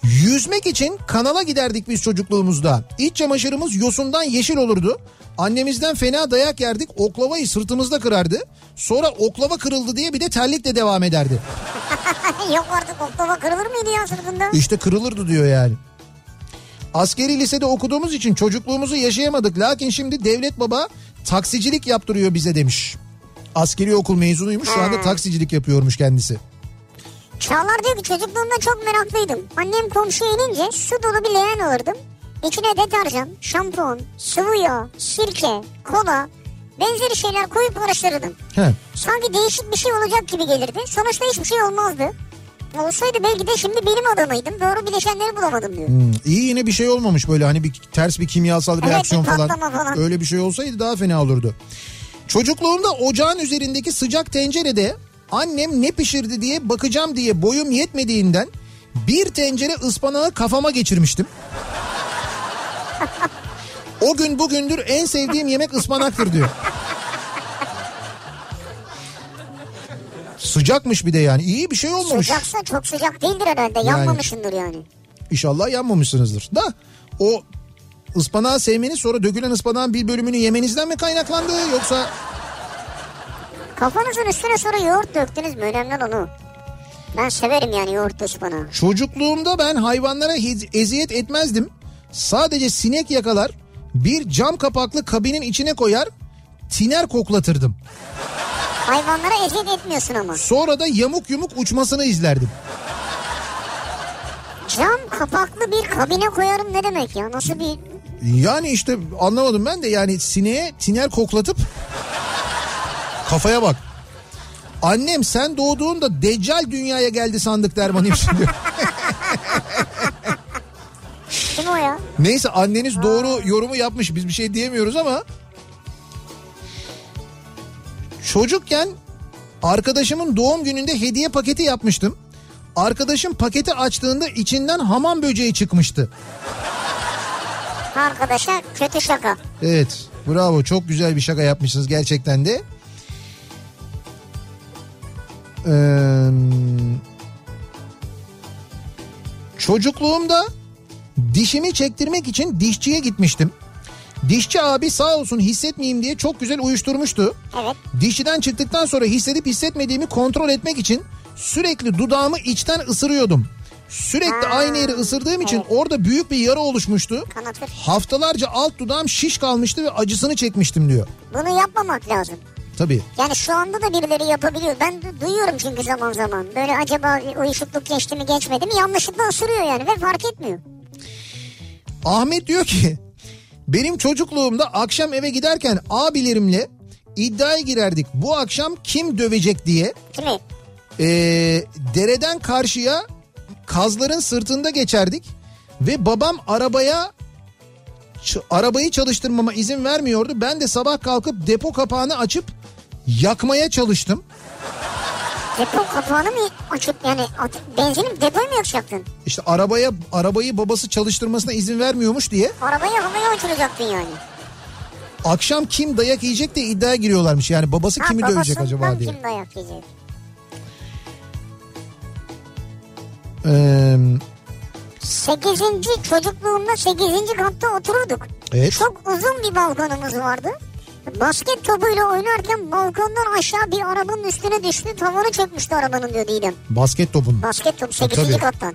Yüzmek için kanala giderdik biz çocukluğumuzda. İç çamaşırımız yosundan yeşil olurdu. Annemizden fena dayak yerdik. Oklavayı sırtımızda kırardı. Sonra oklava kırıldı diye bir de terlikle devam ederdi. Yok artık oklava kırılır mıydı ya sırtında? İşte kırılırdı diyor yani. Askeri lisede okuduğumuz için çocukluğumuzu yaşayamadık. Lakin şimdi devlet baba taksicilik yaptırıyor bize demiş. Askeri okul mezunuymuş şu anda Ha. taksicilik yapıyormuş kendisi. Çağlar diyor ki çocukluğumda çok meraklıydım. Annem komşuya inince su dolu bir leğen alırdım. İçine deterjan, şampuan, sıvı yağ, sirke, kola, benzeri şeyler koyup karıştırırdım. He. Sanki değişik bir şey olacak gibi gelirdi. Sonuçta hiçbir şey olmazdı. Olsaydı belki de şimdi bilim adamıydım. Doğru bileşenleri bulamadım diyor. Hmm, iyi yine bir şey olmamış böyle hani bir ters bir kimyasal Evet, reaksiyon bir falan. falan. Öyle bir şey olsaydı daha fena olurdu. Çocukluğumda ocağın üzerindeki sıcak tencerede annem ne pişirdi diye bakacağım diye boyum yetmediğinden bir tencere ıspanağı kafama geçirmiştim. O gün bugündür en sevdiğim yemek ıspanaktır diyor. Sıcakmış bir de yani iyi bir şey olmamış. Sıcaksa çok sıcak değildir herhalde. Yanmamışındır yani. İnşallah yanmamışsınızdır. Da o ıspanağı sevmeniz sonra dökülen ıspanağın bir bölümünü yemenizden mi kaynaklandı yoksa Kafanızın üstüne sonra yoğurt döktünüz mü? Önemli olan o. Ben severim yani yoğurt ıspanağı. çocukluğumda ben hayvanlara eziyet etmezdim. Sadece sinek yakalar bir cam kapaklı kabinin içine koyar tiner koklatırdım. Hayvanlara eziyet etmiyorsun ama. Sonra da yamuk yumuk uçmasını izlerdim. Cam kapaklı bir kabine koyarım ne demek ya? Nasıl bir... Yani işte anlamadım ben de yani sineğe tiner koklatıp kafaya bak. Annem sen doğduğunda Deccal dünyaya geldi sandık dermanıyım şimdi. Kim o ya? Neyse anneniz doğru yorumu yapmış biz bir şey diyemiyoruz ama çocukken arkadaşımın doğum gününde hediye paketi yapmıştım. Arkadaşım paketi açtığında içinden hamam böceği çıkmıştı. Arkadaşa kötü şaka. Evet bravo çok güzel bir şaka yapmışsınız gerçekten de. Ee, çocukluğumda dişimi çektirmek için dişçiye gitmiştim. Dişçi abi sağ olsun hissetmeyeyim diye çok güzel uyuşturmuştu. Evet. Dişçiden çıktıktan sonra hissedip hissetmediğimi kontrol etmek için sürekli dudağımı içten ısırıyordum. Sürekli Ha, aynı yeri ısırdığım için orada büyük bir yara oluşmuştu. Kanatır. Haftalarca alt dudağım şiş kalmıştı ve acısını çekmiştim diyor. Bunu yapmamak lazım. Tabii. Yani şu anda da birileri yapabiliyor. Ben du- duyuyorum çünkü zaman zaman. Böyle acaba uyuşukluk geçti mi geçmedi mi yanlışlıkla ısırıyor yani ve fark etmiyor. Ahmet diyor ki benim çocukluğumda akşam eve giderken abilerimle iddiaya girerdik. Bu akşam kim dövecek diye. Kimi? Ee, dereden karşıya kazların sırtında geçerdik. Ve babam arabaya arabayı çalıştırmama izin vermiyordu. Ben de sabah kalkıp depo kapağını açıp yakmaya çalıştım. Depo kapağını mı açıp yani benzinin depoyu mu yakacaktın? İşte arabaya arabayı babası çalıştırmasına izin vermiyormuş diye Arabayı havaya uçuracaktın yani. akşam kim dayak yiyecek diye iddiaya giriyorlarmış. Yani babası Ha, kimi dövecek acaba diye. kim dayak yiyecek? Ee, Sekizinci çocukluğumda sekizinci katta otururduk. Evet. Çok uzun bir balkonumuz vardı. Basket topuyla oynarken balkondan aşağı bir arabanın üstüne düştü. Tavanı çökmüştü arabanın diyor Didem. basket topun. Basket topu tabii. sekizinci kattan.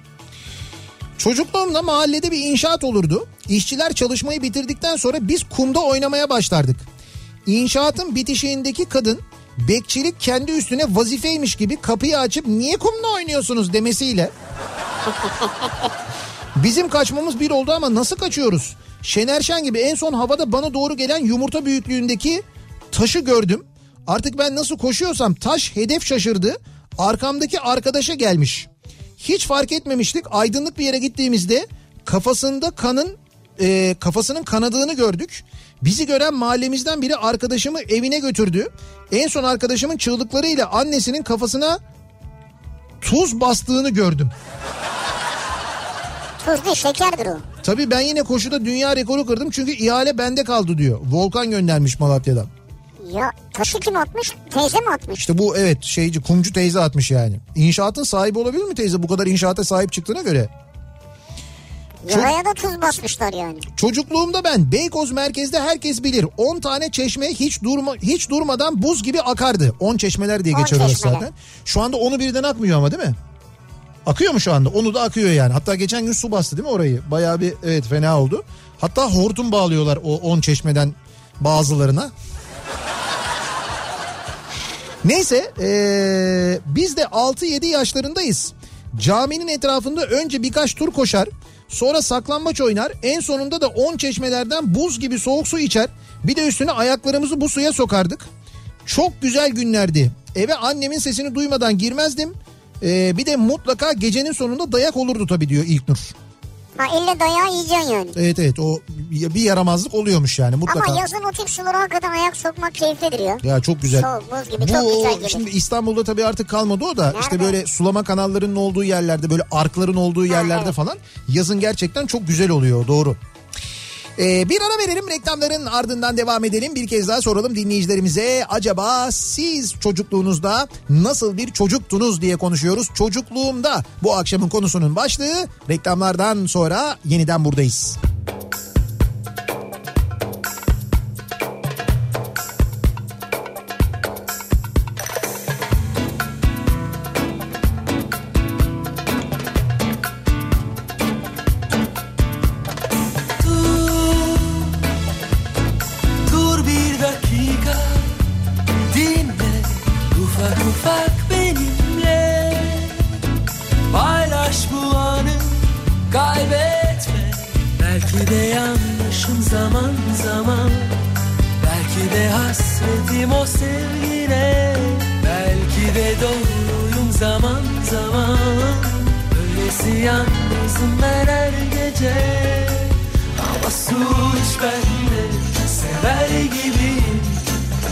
Çocukluğumda mahallede bir inşaat olurdu. İşçiler çalışmayı bitirdikten sonra biz kumda oynamaya başlardık. İnşaatın bitişiğindeki kadın bekçilik kendi üstüne vazifeymiş gibi kapıyı açıp niye kumda oynuyorsunuz demesiyle bizim kaçmamız bir oldu ama nasıl kaçıyoruz? Şener Şen gibi en son havada bana doğru gelen yumurta büyüklüğündeki taşı gördüm. Artık ben nasıl koşuyorsam taş hedef şaşırdı. Arkamdaki arkadaşa gelmiş. Hiç fark etmemiştik. Aydınlık bir yere gittiğimizde kafasında kanın e, kafasının kanadığını gördük. Bizi gören mahallemizden biri arkadaşımı evine götürdü. En son arkadaşımın çığlıklarıyla annesinin kafasına tuz bastığını gördüm. Tuz değil şekerdir o. Tabii ben yine koşuda dünya rekoru kırdım çünkü ihale bende kaldı diyor. Volkan göndermiş Malatya'dan. Ya taşı kim atmış? Teyze mi atmış? İşte bu evet şeyci kumcu teyze atmış yani. İnşaatın sahibi olabilir mi teyze bu kadar inşaata sahip çıktığına göre? Yaraya da tuz basmışlar yani. Çocukluğumda ben Beykoz merkezde herkes bilir 10 tane çeşme hiç durma hiç durmadan buz gibi akardı. 10 çeşmeler diye 10 geçer orası zaten. Şu anda onu birden akmıyor ama değil mi? Akıyor mu şu anda? Onu da akıyor yani. Hatta geçen gün su bastı değil mi orayı? Bayağı bir evet fena oldu. Hatta hortum bağlıyorlar o 10 çeşmeden bazılarına. Neyse ee, biz de 6-7 yaşlarındayız. Caminin etrafında önce birkaç tur koşar. Sonra saklambaç oynar. En sonunda da 10 çeşmelerden buz gibi soğuk su içer. Bir de üstüne ayaklarımızı bu suya sokardık. Çok güzel günlerdi. Eve annemin sesini duymadan girmezdim. Ee, bir de mutlaka gecenin sonunda dayak olurdu tabii diyor İlknur. Ha ille dayağı yiyeceksin yani. Evet evet o bir yaramazlık oluyormuş yani mutlaka. Ama yazın o tip sulara hakikaten ayak sokmak keyiflidir ya. Ya çok güzel. Soğuk, buz gibi çok güzel gelir. Şimdi İstanbul'da tabii artık kalmadı o da Nerede? işte böyle sulama kanallarının olduğu yerlerde böyle arkların olduğu yerlerde evet. falan yazın gerçekten çok güzel oluyor doğru. Ee, bir ara verelim reklamların ardından devam edelim. Bir kez daha soralım dinleyicilerimize. Acaba siz çocukluğunuzda nasıl bir çocuktunuz diye konuşuyoruz. Çocukluğumda bu akşamın konusunun başlığı. Reklamlardan sonra yeniden buradayız. Dur zaman. Belki de hasretim o sevgine Belki de doğruyum zaman zaman. Öylesi yalnızım ben her gece. Ama suç bende sever gibiyim.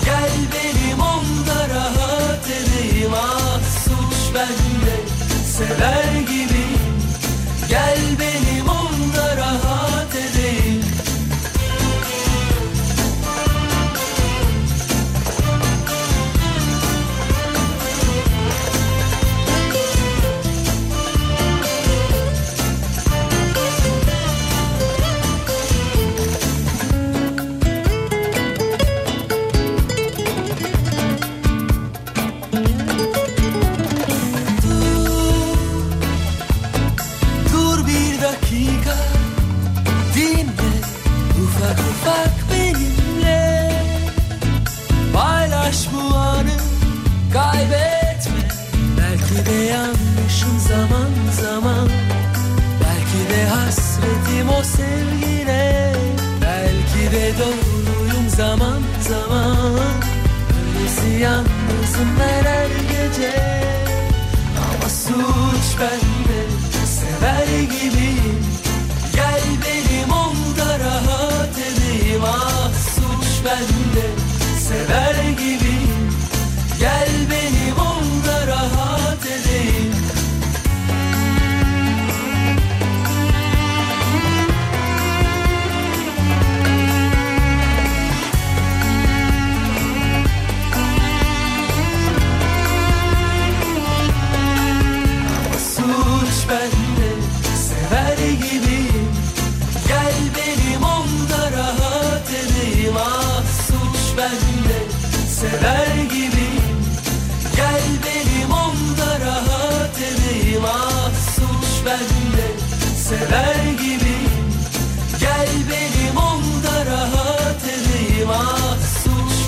Gel benim onda rahat edeyim. Ah suç bende sever gibiyim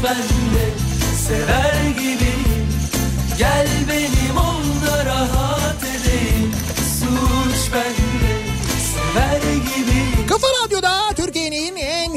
suç bende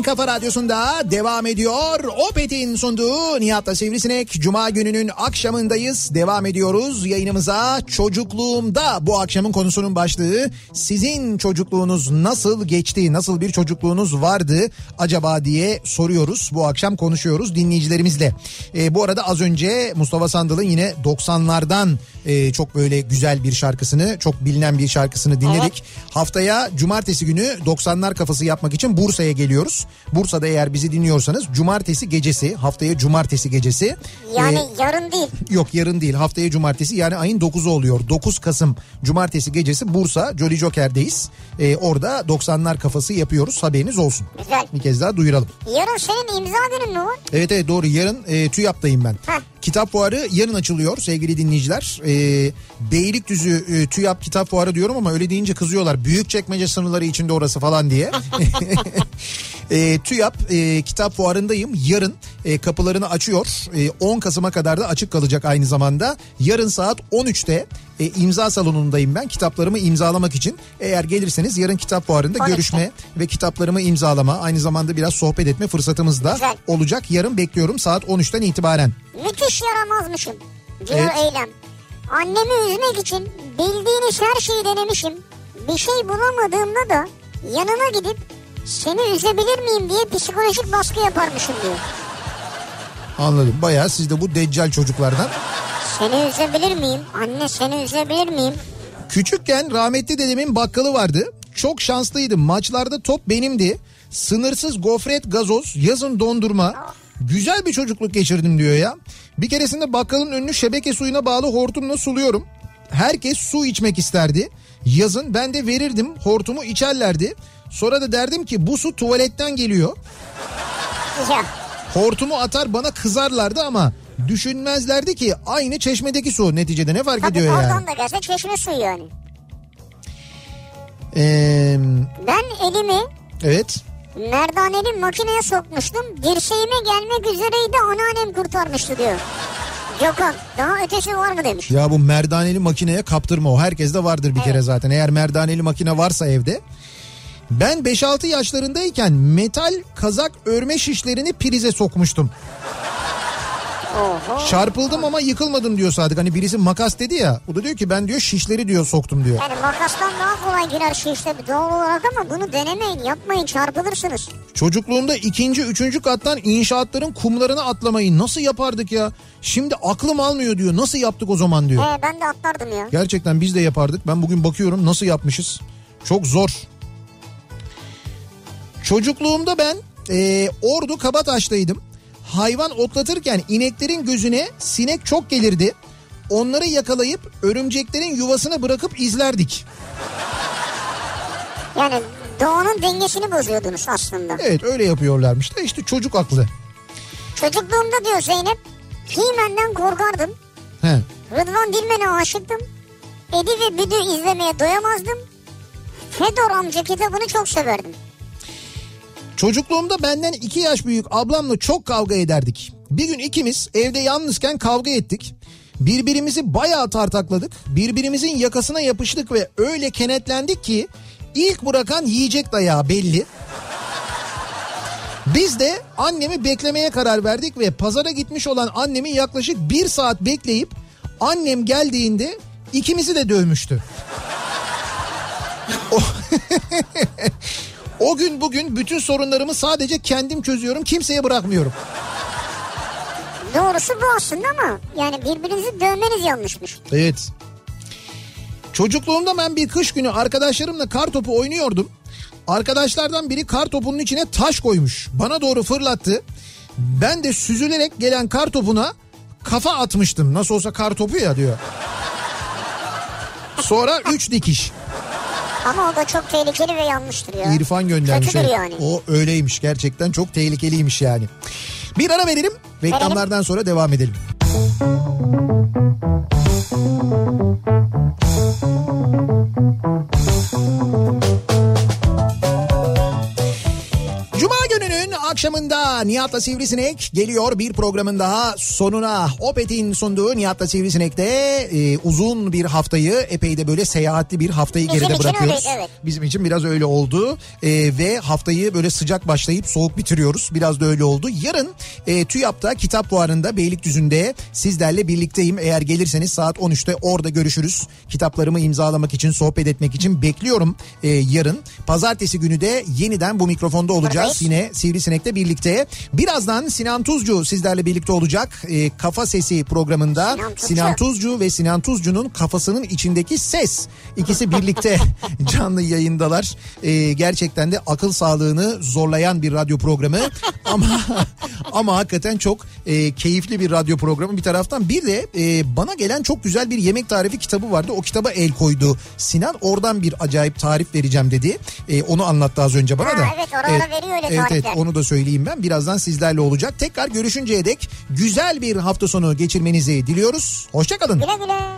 Kafa Radyosu'nda devam ediyor. Opet'in sunduğu Nihat'la Sivrisinek. Cuma gününün akşamındayız. Devam ediyoruz yayınımıza. Çocukluğumda bu akşamın konusunun başlığı. Sizin çocukluğunuz nasıl geçti? Nasıl bir çocukluğunuz vardı acaba diye soruyoruz. Bu akşam konuşuyoruz dinleyicilerimizle. Ee, bu arada az önce Mustafa Sandal'ın yine 90'lardan e, çok böyle güzel bir şarkısını, çok bilinen bir şarkısını dinledik. Haftaya cumartesi günü 90'lar kafası yapmak için Bursa'ya geliyoruz. Bursa'da eğer bizi dinliyorsanız cumartesi gecesi, haftaya cumartesi gecesi. Yani e, yarın değil. Yok yarın değil haftaya cumartesi yani ayın 9'u oluyor. 9 Kasım cumartesi gecesi Bursa Jolly Joker'deyiz. Ee, orada 90'lar kafası yapıyoruz haberiniz olsun. Güzel. Bir kez daha duyuralım. Yarın senin imza günün mü var? Evet evet doğru yarın e, TÜYAP'tayım ben. Heh. Kitap fuarı yarın açılıyor sevgili dinleyiciler. E, Beylikdüzü e, TÜYAP kitap fuarı diyorum ama öyle deyince kızıyorlar. Büyükçekmece sınırları içinde orası falan diye. e, TÜYAP e, kitap fuarındayım. Yarın e, kapılarını açıyor. E, 10 Kasım'a kadar da açık kalacak aynı zamanda. Yarın saat 13'te e, imza salonundayım ben kitaplarımı imzalamak için. Eğer gelirseniz yarın kitap fuarında 13'te. görüşme ve kitaplarımı imzalama aynı zamanda biraz sohbet etme fırsatımız da Güzel. olacak. Yarın bekliyorum saat 13'ten itibaren. Müthiş yaramazmışım diyor Evet. Eylem. Annemi üzmek için bildiğiniz her şeyi denemişim. Bir şey bulamadığımda da yanına gidip seni üzebilir miyim diye psikolojik baskı yaparmışım diyor. Anladım. Bayağı siz de bu deccal çocuklardan. Seni üzebilir miyim? Anne seni üzebilir miyim? Küçükken rahmetli dedemin bakkalı vardı. Çok şanslıydım. Maçlarda top benimdi. Sınırsız gofret, gazoz, yazın dondurma. Güzel bir çocukluk geçirdim diyor ya. Bir keresinde bakkalın önünü şebeke suyuna bağlı hortumla suluyorum. Herkes su içmek isterdi. Yazın ben de verirdim hortumu içerlerdi. Sonra da derdim ki bu su tuvaletten geliyor. Ya Hortumu atar bana kızarlardı ama düşünmezlerdi ki aynı çeşmedeki su neticede ne fark tabii ediyor oradan yani. da gelse çeşme suyu yani. Ee, Ben elimi evet. merdaneli makineye sokmuştum. Dirseğime gelmek üzereydi anneannem kurtarmıştı diyor. Gökhan daha ötesi var mı demiş. Ya bu merdaneli makineye kaptırma o. Herkeste vardır bir Evet. kere zaten. Eğer merdaneli makine varsa evde. Ben 5-6 yaşlarındayken metal kazak örme şişlerini prize sokmuştum. Oho. Çarpıldım ama yıkılmadım diyor Sadık. Hani birisi makas dedi ya. O da diyor ki ben diyor şişleri diyor soktum diyor. Yani makastan daha kolay girer şey işte doğal olarak ama bunu denemeyin yapmayın çarpılırsınız. Çocukluğumda ikinci, üçüncü kattan inşaatların kumlarına atlamayı nasıl yapardık ya? Şimdi aklım almıyor diyor. Nasıl yaptık o zaman diyor. He ben de atlardım ya. Gerçekten biz de yapardık. Ben bugün bakıyorum nasıl yapmışız. Çok zor. Çocukluğumda ben e, Ordu Kabataş'taydım. Hayvan otlatırken ineklerin gözüne sinek çok gelirdi. Onları yakalayıp örümceklerin yuvasına bırakıp izlerdik. Yani doğanın dengesini bozuyordunuz aslında. Evet öyle yapıyorlarmış da işte çocuk aklı. Çocukluğumda diyor Zeynep He-Man'den korkardım. He. Rıdvan Dilmen'e aşıktım. Edi ve Büdü izlemeye doyamazdım. Fedor amca kitabını çok severdim. Çocukluğumda benden iki yaş büyük ablamla çok kavga ederdik. Bir gün ikimiz evde yalnızken kavga ettik. Birbirimizi bayağı tartakladık. Birbirimizin yakasına yapıştık ve öyle kenetlendik ki ilk bırakan yiyecek dayağı belli. Biz de annemi beklemeye karar verdik ve pazara gitmiş olan annemi yaklaşık bir saat bekleyip annem geldiğinde ikimizi de dövmüştü. O, gün bugün bütün sorunlarımı sadece kendim çözüyorum kimseye bırakmıyorum. Doğrusu bu aslında ama yani birbirinizi dövmeniz yanlışmış. Evet. Çocukluğumda ben bir kış günü arkadaşlarımla kar topu oynuyordum. Arkadaşlardan biri kar topunun içine taş koymuş. Bana doğru fırlattı. Ben de süzülerek gelen kar topuna kafa atmıştım. Nasıl olsa kar topu ya diyor. Sonra üç dikiş. Ama o da çok tehlikeli ve yanlıştır ya. İrfan göndermiş. Kötüdür yani. O öyleymiş gerçekten çok tehlikeliymiş yani. Bir ara verelim. Reklamlardan sonra devam edelim. Cuma gününün akşamında Nihat'la Sivrisinek geliyor bir programın daha sonuna. Opet'in sunduğu Nihat'la Sivrisinek'te e, uzun bir haftayı epey de böyle seyahatli bir haftayı Bizim geride bırakıyoruz. öyleydi, evet. Bizim için biraz öyle oldu E, ve haftayı böyle sıcak başlayıp soğuk bitiriyoruz. Biraz da öyle oldu. Yarın e, TÜYAP'ta kitap fuarında Beylikdüzü'nde sizlerle birlikteyim. Eğer gelirseniz saat 13'te orada görüşürüz. Kitaplarımı imzalamak için sohbet etmek için bekliyorum e, yarın. Pazartesi günü de yeniden bu mikrofonda olacağız. Buradayız. Yine Sivrisinek'le birlikte. Birazdan Sinan Tuzcu sizlerle birlikte olacak. E, Kafa Sesi programında Sinan Tuzcu. Sinan Tuzcu ve Sinan Tuzcu'nun kafasının içindeki ses. İkisi birlikte canlı yayındalar. Ee, gerçekten de akıl sağlığını zorlayan bir radyo programı. ama ama hakikaten çok e, keyifli bir radyo programı bir taraftan. Bir de e, bana gelen çok güzel bir yemek tarifi kitabı vardı. O kitaba el koydu. Sinan oradan bir acayip tarif vereceğim dedi. E, onu anlattı az önce bana Ha, da. evet, ara ara veriyor öyle evet, evet, tarifler. onu da söyleyeyim ben. Birazdan sizlerle olacak. Tekrar görüşünceye dek güzel bir hafta sonu geçirmenizi diliyoruz. Hoşçakalın. Güle güle.